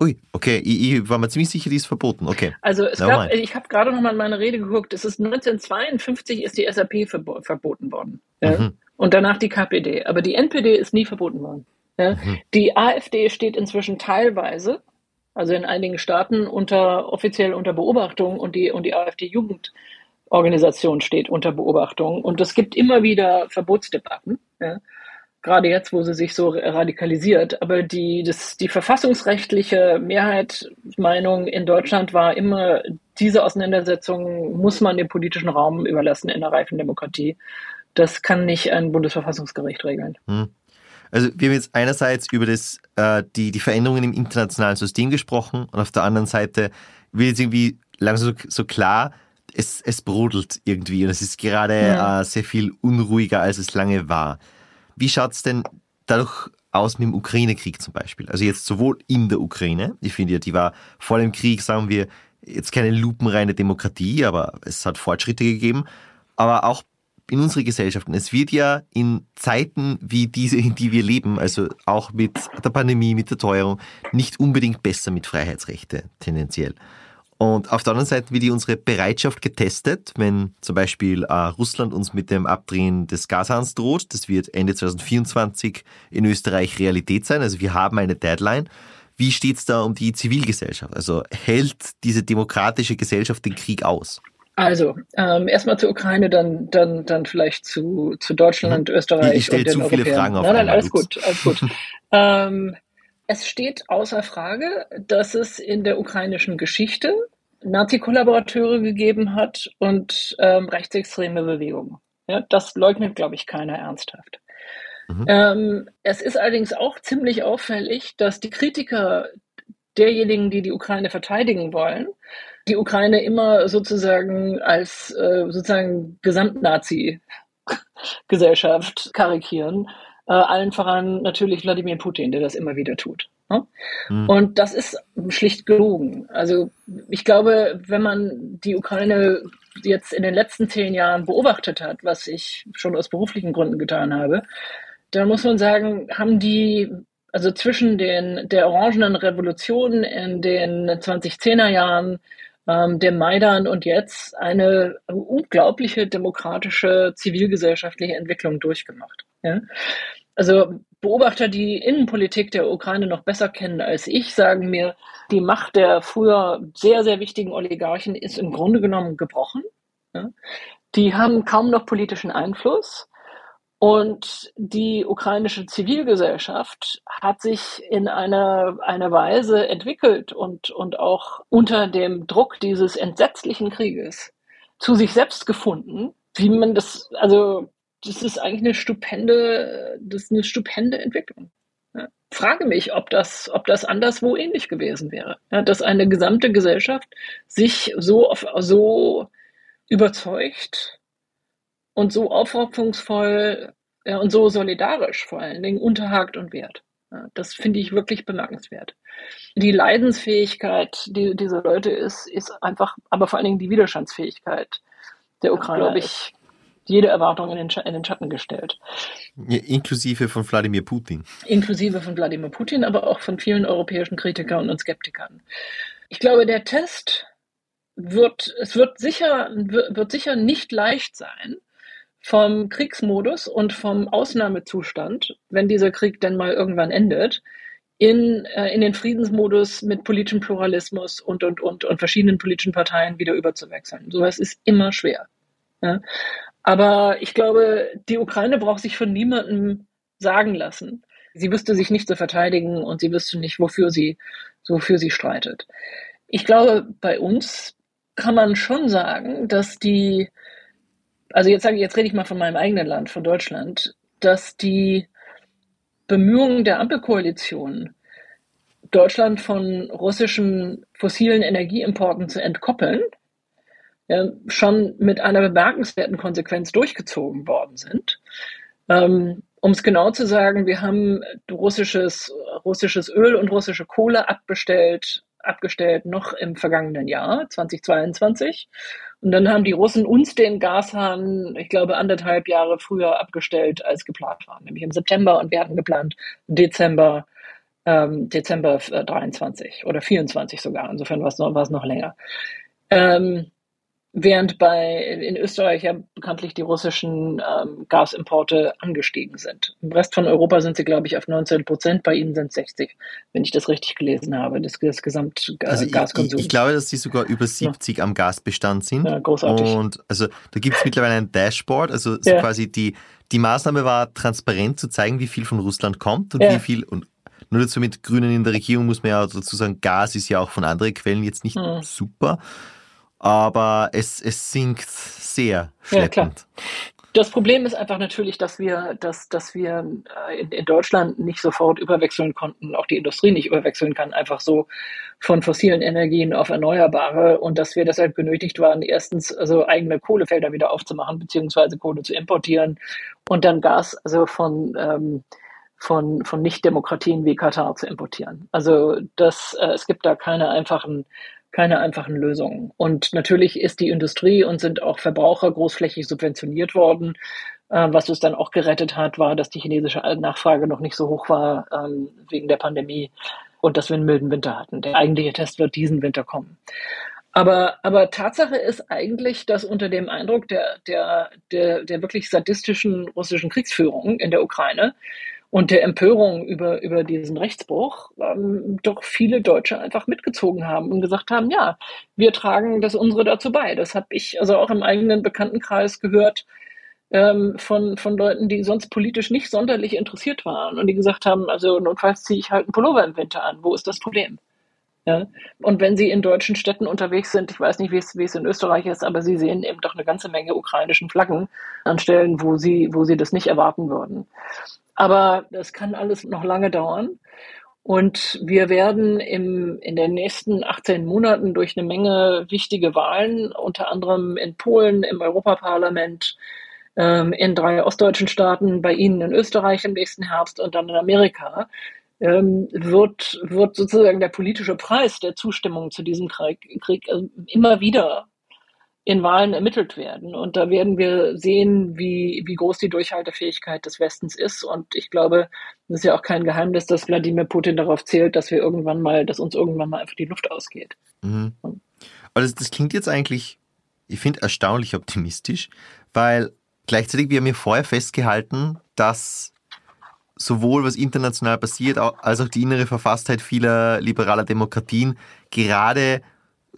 Ui, okay, ich, ich, war mir ziemlich sicher, die ist verboten. Okay. Also es gab, ich habe gerade noch mal in meine Rede geguckt. Es ist 1952 ist die SAP verbo verboten worden ja? mhm. und danach die KPD. Aber die NPD ist nie verboten worden. Ja? Mhm. Die AfD steht inzwischen teilweise, also in einigen Staaten unter offiziell unter Beobachtung und die und die AfD Jugendorganisation steht unter Beobachtung und es gibt immer wieder Verbotsdebatten. Ja? Gerade jetzt, wo sie sich so radikalisiert. Aber die, das, die verfassungsrechtliche Mehrheitsmeinung in Deutschland war immer, diese Auseinandersetzung muss man dem politischen Raum überlassen in einer reifen Demokratie. Das kann nicht ein Bundesverfassungsgericht regeln. Hm. Also wir haben jetzt einerseits über das, äh, die, die Veränderungen im internationalen System gesprochen und auf der anderen Seite wird jetzt irgendwie langsam so, so klar, es, es brodelt irgendwie und es ist gerade ja. äh, sehr viel unruhiger, als es lange war. Wie schaut es denn dadurch aus mit dem Ukraine-Krieg zum Beispiel? Also jetzt sowohl in der Ukraine, ich finde ja, die war vor dem Krieg, sagen wir, jetzt keine lupenreine Demokratie, aber es hat Fortschritte gegeben, aber auch in unsere Gesellschaften. Es wird ja in Zeiten wie diese, in die wir leben, also auch mit der Pandemie, mit der Teuerung, nicht unbedingt besser mit Freiheitsrechte tendenziell. Und auf der anderen Seite wird die unsere Bereitschaft getestet, wenn zum Beispiel äh, Russland uns mit dem Abdrehen des Gashahns droht. Das wird Ende 2024 in Österreich Realität sein. Also wir haben eine Deadline. Wie steht es da um die Zivilgesellschaft? Also hält diese demokratische Gesellschaft den Krieg aus? Also, ähm, erstmal zur Ukraine, dann, dann, dann vielleicht zu, zu Deutschland, mhm. Österreich. Ich stelle zu viele Europäern. Fragen auf Nein, nein, alles gut, alles gut. ähm, es steht außer Frage, dass es in der ukrainischen Geschichte Nazi-Kollaborateure gegeben hat und ähm, rechtsextreme Bewegungen. Ja, das leugnet, glaube ich, keiner ernsthaft. Mhm. Ähm, es ist allerdings auch ziemlich auffällig, dass die Kritiker derjenigen, die die Ukraine verteidigen wollen, die Ukraine immer sozusagen als äh, sozusagen Gesamtnazi-Gesellschaft karikieren. Äh, allen voran natürlich Wladimir Putin, der das immer wieder tut. Ne? Mhm. Und das ist schlicht gelogen. Also ich glaube, wenn man die Ukraine jetzt in den letzten zehn Jahren beobachtet hat, was ich schon aus beruflichen Gründen getan habe, dann muss man sagen, haben die also zwischen den, der orangenen Revolution in den 2010er Jahren, ähm, dem Maidan und jetzt eine unglaubliche demokratische zivilgesellschaftliche Entwicklung durchgemacht. Ja? Also Beobachter, die Innenpolitik der Ukraine noch besser kennen als ich, sagen mir, die Macht der früher sehr, sehr wichtigen Oligarchen ist im Grunde genommen gebrochen. Ja? Die haben kaum noch politischen Einfluss. Und die ukrainische Zivilgesellschaft hat sich in einer, einer Weise entwickelt und, und auch unter dem Druck dieses entsetzlichen Krieges zu sich selbst gefunden, wie man das, also, das ist eigentlich eine stupende, das ist eine stupende Entwicklung. Ja. Frage mich, ob das, ob das anderswo ähnlich gewesen wäre. Ja, dass eine gesamte Gesellschaft sich so, auf, so überzeugt und so aufopferungsvoll ja, und so solidarisch vor allen Dingen unterhakt und wert. Ja, das finde ich wirklich bemerkenswert. Die Leidensfähigkeit die, dieser Leute ist, ist einfach, aber vor allen Dingen die Widerstandsfähigkeit der Ukraine, glaube ich, jede Erwartung in den, in den Schatten gestellt. Ja, inklusive von Wladimir Putin. Inklusive von Wladimir Putin, aber auch von vielen europäischen Kritikern und Skeptikern. Ich glaube, der Test wird, es wird sicher, wird sicher nicht leicht sein, vom Kriegsmodus und vom Ausnahmezustand, wenn dieser Krieg denn mal irgendwann endet, in, äh, in den Friedensmodus mit politischem Pluralismus und, und, und, und verschiedenen politischen Parteien wieder überzuwechseln. Sowas ist immer schwer. Ja? Aber ich glaube, die Ukraine braucht sich von niemandem sagen lassen. Sie wüsste sich nicht zu verteidigen und sie wüsste nicht, wofür sie, wofür sie streitet. Ich glaube, bei uns kann man schon sagen, dass die, also jetzt sage ich, jetzt rede ich mal von meinem eigenen Land, von Deutschland, dass die Bemühungen der Ampelkoalition, Deutschland von russischen fossilen Energieimporten zu entkoppeln, ja, schon mit einer bemerkenswerten Konsequenz durchgezogen worden sind. Ähm, um es genau zu sagen, wir haben russisches, russisches Öl und russische Kohle abbestellt abgestellt noch im vergangenen Jahr, 2022. Und dann haben die Russen uns den Gashahn, ich glaube, anderthalb Jahre früher abgestellt, als geplant war, nämlich im September. Und wir hatten geplant Dezember, ähm, Dezember 23 oder 24 sogar. Insofern war es noch, noch länger. Ähm, während bei in Österreich ja bekanntlich die russischen ähm, Gasimporte angestiegen sind. Im Rest von Europa sind sie, glaube ich, auf 19 Prozent, bei ihnen sind es 60, wenn ich das richtig gelesen habe, das, das Gesamtgaskonsum. Also ich, ich, ich, glaube, dass sie sogar über 70 ja. am Gasbestand sind. Ja, großartig. Und also da gibt es mittlerweile ein Dashboard, also so ja. quasi die, die Maßnahme war transparent zu zeigen, wie viel von Russland kommt und wie viel und nur dazu mit Grünen in der Regierung muss man ja dazu sagen, Gas ist ja auch von anderen Quellen jetzt nicht hm. super aber es, es sinkt sehr schleppend. Ja. Das Problem ist einfach natürlich, dass wir, dass, dass wir äh, in, in, Deutschland nicht sofort überwechseln konnten, auch die Industrie nicht überwechseln kann, einfach so von fossilen Energien auf erneuerbare und dass wir deshalb genötigt waren, erstens also eigene Kohlefelder wieder aufzumachen, beziehungsweise Kohle zu importieren und dann Gas also von, ähm, von, von Nicht-Demokratien wie Katar zu importieren. Also das, äh, es gibt da keine einfachen keine einfachen Lösungen. Und natürlich ist die Industrie und sind auch Verbraucher großflächig subventioniert worden. Äh, was es dann auch gerettet hat, war, dass die chinesische Nachfrage noch nicht so hoch war ähm, wegen der Pandemie und dass wir einen milden Winter hatten. Der eigentliche Test wird diesen Winter kommen. Aber, aber Tatsache ist eigentlich, dass unter dem Eindruck der, der, der, der wirklich sadistischen russischen Kriegsführung in der Ukraine und der Empörung über, über diesen Rechtsbruch ähm, doch viele Deutsche einfach mitgezogen haben und gesagt haben, ja, wir tragen das unsere dazu bei. Das habe ich also auch im eigenen Bekanntenkreis gehört ähm, von, von Leuten, die sonst politisch nicht sonderlich interessiert waren und die gesagt haben, also notfalls ziehe ich halt einen Pullover im Winter an. Wo ist das Problem? Ja? Und wenn Sie in deutschen Städten unterwegs sind, ich weiß nicht, wie es, wie es in Österreich ist, aber Sie sehen eben doch eine ganze Menge ukrainischen Flaggen an Stellen, wo Sie, wo Sie das nicht erwarten würden. Aber das kann alles noch lange dauern. Und wir werden im, in den nächsten 18 Monaten durch eine Menge wichtige Wahlen, unter anderem in Polen, im Europaparlament, ähm, in drei ostdeutschen Staaten, bei Ihnen in Österreich im nächsten Herbst und dann in Amerika, ähm, wird, wird sozusagen der politische Preis der Zustimmung zu diesem Krieg, Krieg also immer wieder in Wahlen ermittelt werden. Und da werden wir sehen, wie, wie groß die Durchhaltefähigkeit des Westens ist. Und ich glaube, es ist ja auch kein Geheimnis, dass Wladimir Putin darauf zählt, dass wir irgendwann mal, dass uns irgendwann mal einfach die Luft ausgeht. Mhm. Also das klingt jetzt eigentlich, ich finde, erstaunlich optimistisch, weil gleichzeitig, wir haben ja vorher festgehalten, dass sowohl was international passiert, als auch die innere Verfasstheit vieler liberaler Demokratien gerade,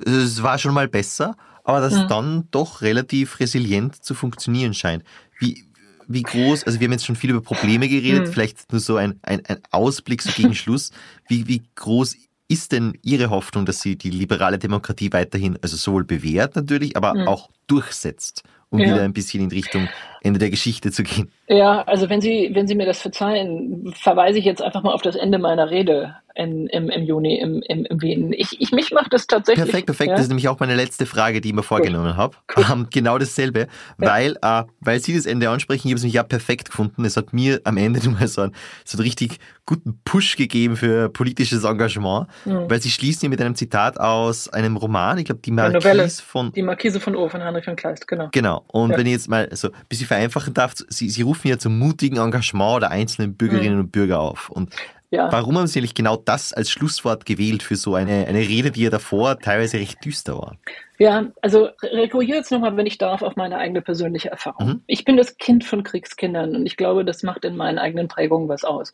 es war schon mal besser, aber dass ja. dann doch relativ resilient zu funktionieren scheint. Wie, wie groß, also wir haben jetzt schon viel über Probleme geredet, mhm. vielleicht nur so ein, ein, ein Ausblick so gegen Schluss. Wie, wie groß ist denn Ihre Hoffnung, dass sie die liberale Demokratie weiterhin, also sowohl bewährt natürlich, aber mhm. auch durchsetzt? um ja. wieder ein bisschen in Richtung Ende der Geschichte zu gehen. Ja, also wenn Sie, wenn Sie mir das verzeihen, verweise ich jetzt einfach mal auf das Ende meiner Rede in, im, im Juni im, im, im Wien. Ich, ich, mich macht das tatsächlich. Perfekt, perfekt. Ja? Das ist nämlich auch meine letzte Frage, die ich mir vorgenommen habe. Ähm, genau dasselbe, ja. weil, äh, weil Sie das Ende ansprechen, ich habe es mich ja perfekt gefunden. Es hat mir am Ende mal so einen, so einen richtig guten Push gegeben für politisches Engagement, mhm. weil Sie schließen hier mit einem Zitat aus einem Roman, ich glaube, die Marquise von... Die Marquise von O, von Heinrich von Kleist, genau. Genau. Und ja. wenn ich jetzt mal so ein bisschen vereinfachen darf, Sie, Sie rufen ja zum mutigen Engagement der einzelnen Bürgerinnen mhm. und Bürger auf. Und ja. Warum haben Sie eigentlich genau das als Schlusswort gewählt für so eine, eine Rede, die ja davor teilweise recht düster war? Ja, also rekurriere jetzt nochmal, wenn ich darf, auf meine eigene persönliche Erfahrung. Mhm. Ich bin das Kind von Kriegskindern und ich glaube, das macht in meinen eigenen Prägungen was aus.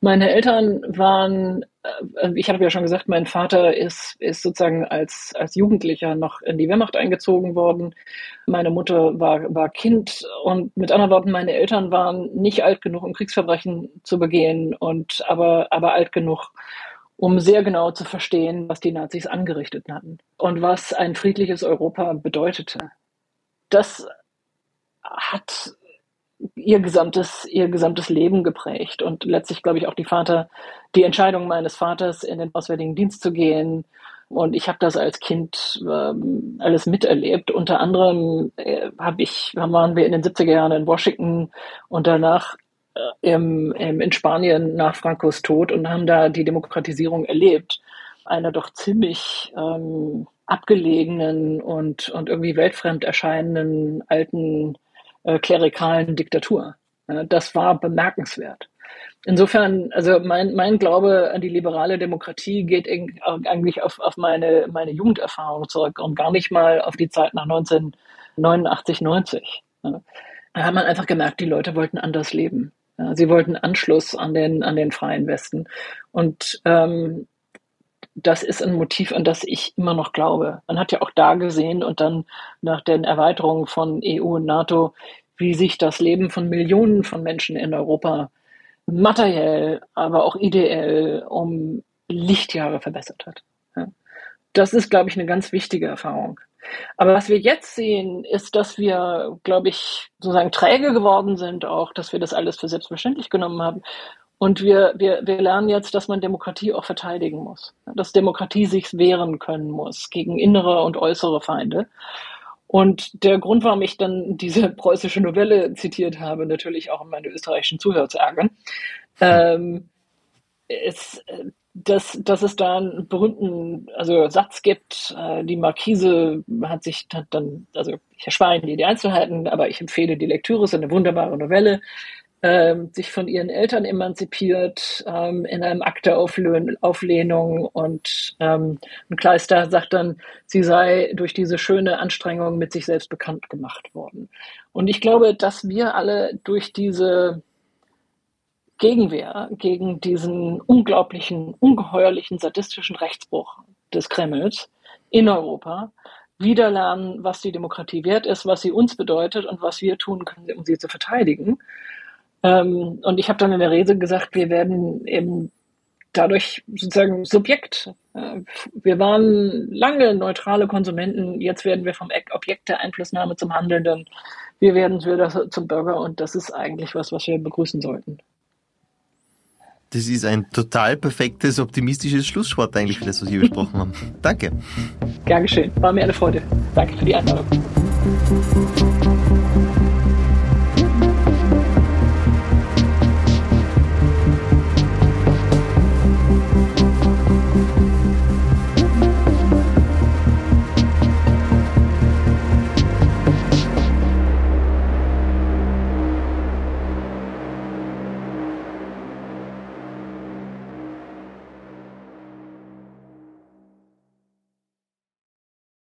Meine Eltern waren, äh, ich habe ja schon gesagt, mein Vater ist, ist sozusagen als, als Jugendlicher noch in die Wehrmacht eingezogen worden. Meine Mutter war, war Kind und mit anderen Worten, meine Eltern waren nicht alt genug, um Kriegsverbrechen zu begehen und aber, aber alt genug, um sehr genau zu verstehen, was die Nazis angerichtet hatten und was ein friedliches Europa bedeutete. Das hat ihr gesamtes, ihr gesamtes Leben geprägt und letztlich, glaube ich, auch die Vater, die Entscheidung meines Vaters, in den Auswärtigen Dienst zu gehen. Und ich habe das als Kind ähm, alles miterlebt. Unter anderem äh, hab ich, waren wir in den 70er Jahren in Washington und danach im, im, in Spanien nach Francos Tod und haben da die Demokratisierung erlebt. Einer doch ziemlich ähm, abgelegenen und, und irgendwie weltfremd erscheinenden alten äh, klerikalen Diktatur. Ja, das war bemerkenswert. Insofern, also mein, mein Glaube an die liberale Demokratie geht eigentlich auf, auf meine, meine Jugenderfahrung zurück und gar nicht mal auf die Zeit nach 1989, 90. Ja. Da hat man einfach gemerkt, die Leute wollten anders leben. Sie wollten Anschluss an den, an den freien Westen. Und ähm, das ist ein Motiv, an das ich immer noch glaube. Man hat ja auch da gesehen und dann nach den Erweiterungen von EU und NATO, wie sich das Leben von Millionen von Menschen in Europa materiell, aber auch ideell um Lichtjahre verbessert hat. Das ist, glaube ich, eine ganz wichtige Erfahrung. Aber was wir jetzt sehen, ist, dass wir, glaube ich, sozusagen träge geworden sind, auch, dass wir das alles für selbstverständlich genommen haben. Und wir, wir, wir lernen jetzt, dass man Demokratie auch verteidigen muss. Dass Demokratie sich wehren können muss gegen innere und äußere Feinde. Und der Grund, warum ich dann diese preußische Novelle zitiert habe, natürlich auch um meine österreichischen Zuhörer zu ärgern, ähm, ist, dass, dass es da einen berühmten also Satz gibt. Äh, die Markise hat sich hat dann, also ich erspare Ihnen die Einzelheiten, aber ich empfehle die Lektüre, ist eine wunderbare Novelle, äh, sich von ihren Eltern emanzipiert ähm, in einem Akt der Auflehnung und ähm, und Kleister sagt dann, sie sei durch diese schöne Anstrengung mit sich selbst bekannt gemacht worden. Und ich glaube, dass wir alle durch diese Gegenwehr gegen diesen unglaublichen, ungeheuerlichen, sadistischen Rechtsbruch des Kremls in Europa wieder lernen, was die Demokratie wert ist, was sie uns bedeutet und was wir tun können, um sie zu verteidigen. Ähm, und ich habe dann in der Rede gesagt, wir werden eben dadurch sozusagen Subjekt. Äh, wir waren lange neutrale Konsumenten, jetzt werden wir vom Objekt der Einflussnahme zum Handelnden. Wir werden wieder zum Bürger und das ist eigentlich was, was wir begrüßen sollten. Das ist ein total perfektes, optimistisches Schlusswort eigentlich für das, was wir besprochen haben. Danke. Gern geschehen. War mir eine Freude. Danke für die Einladung.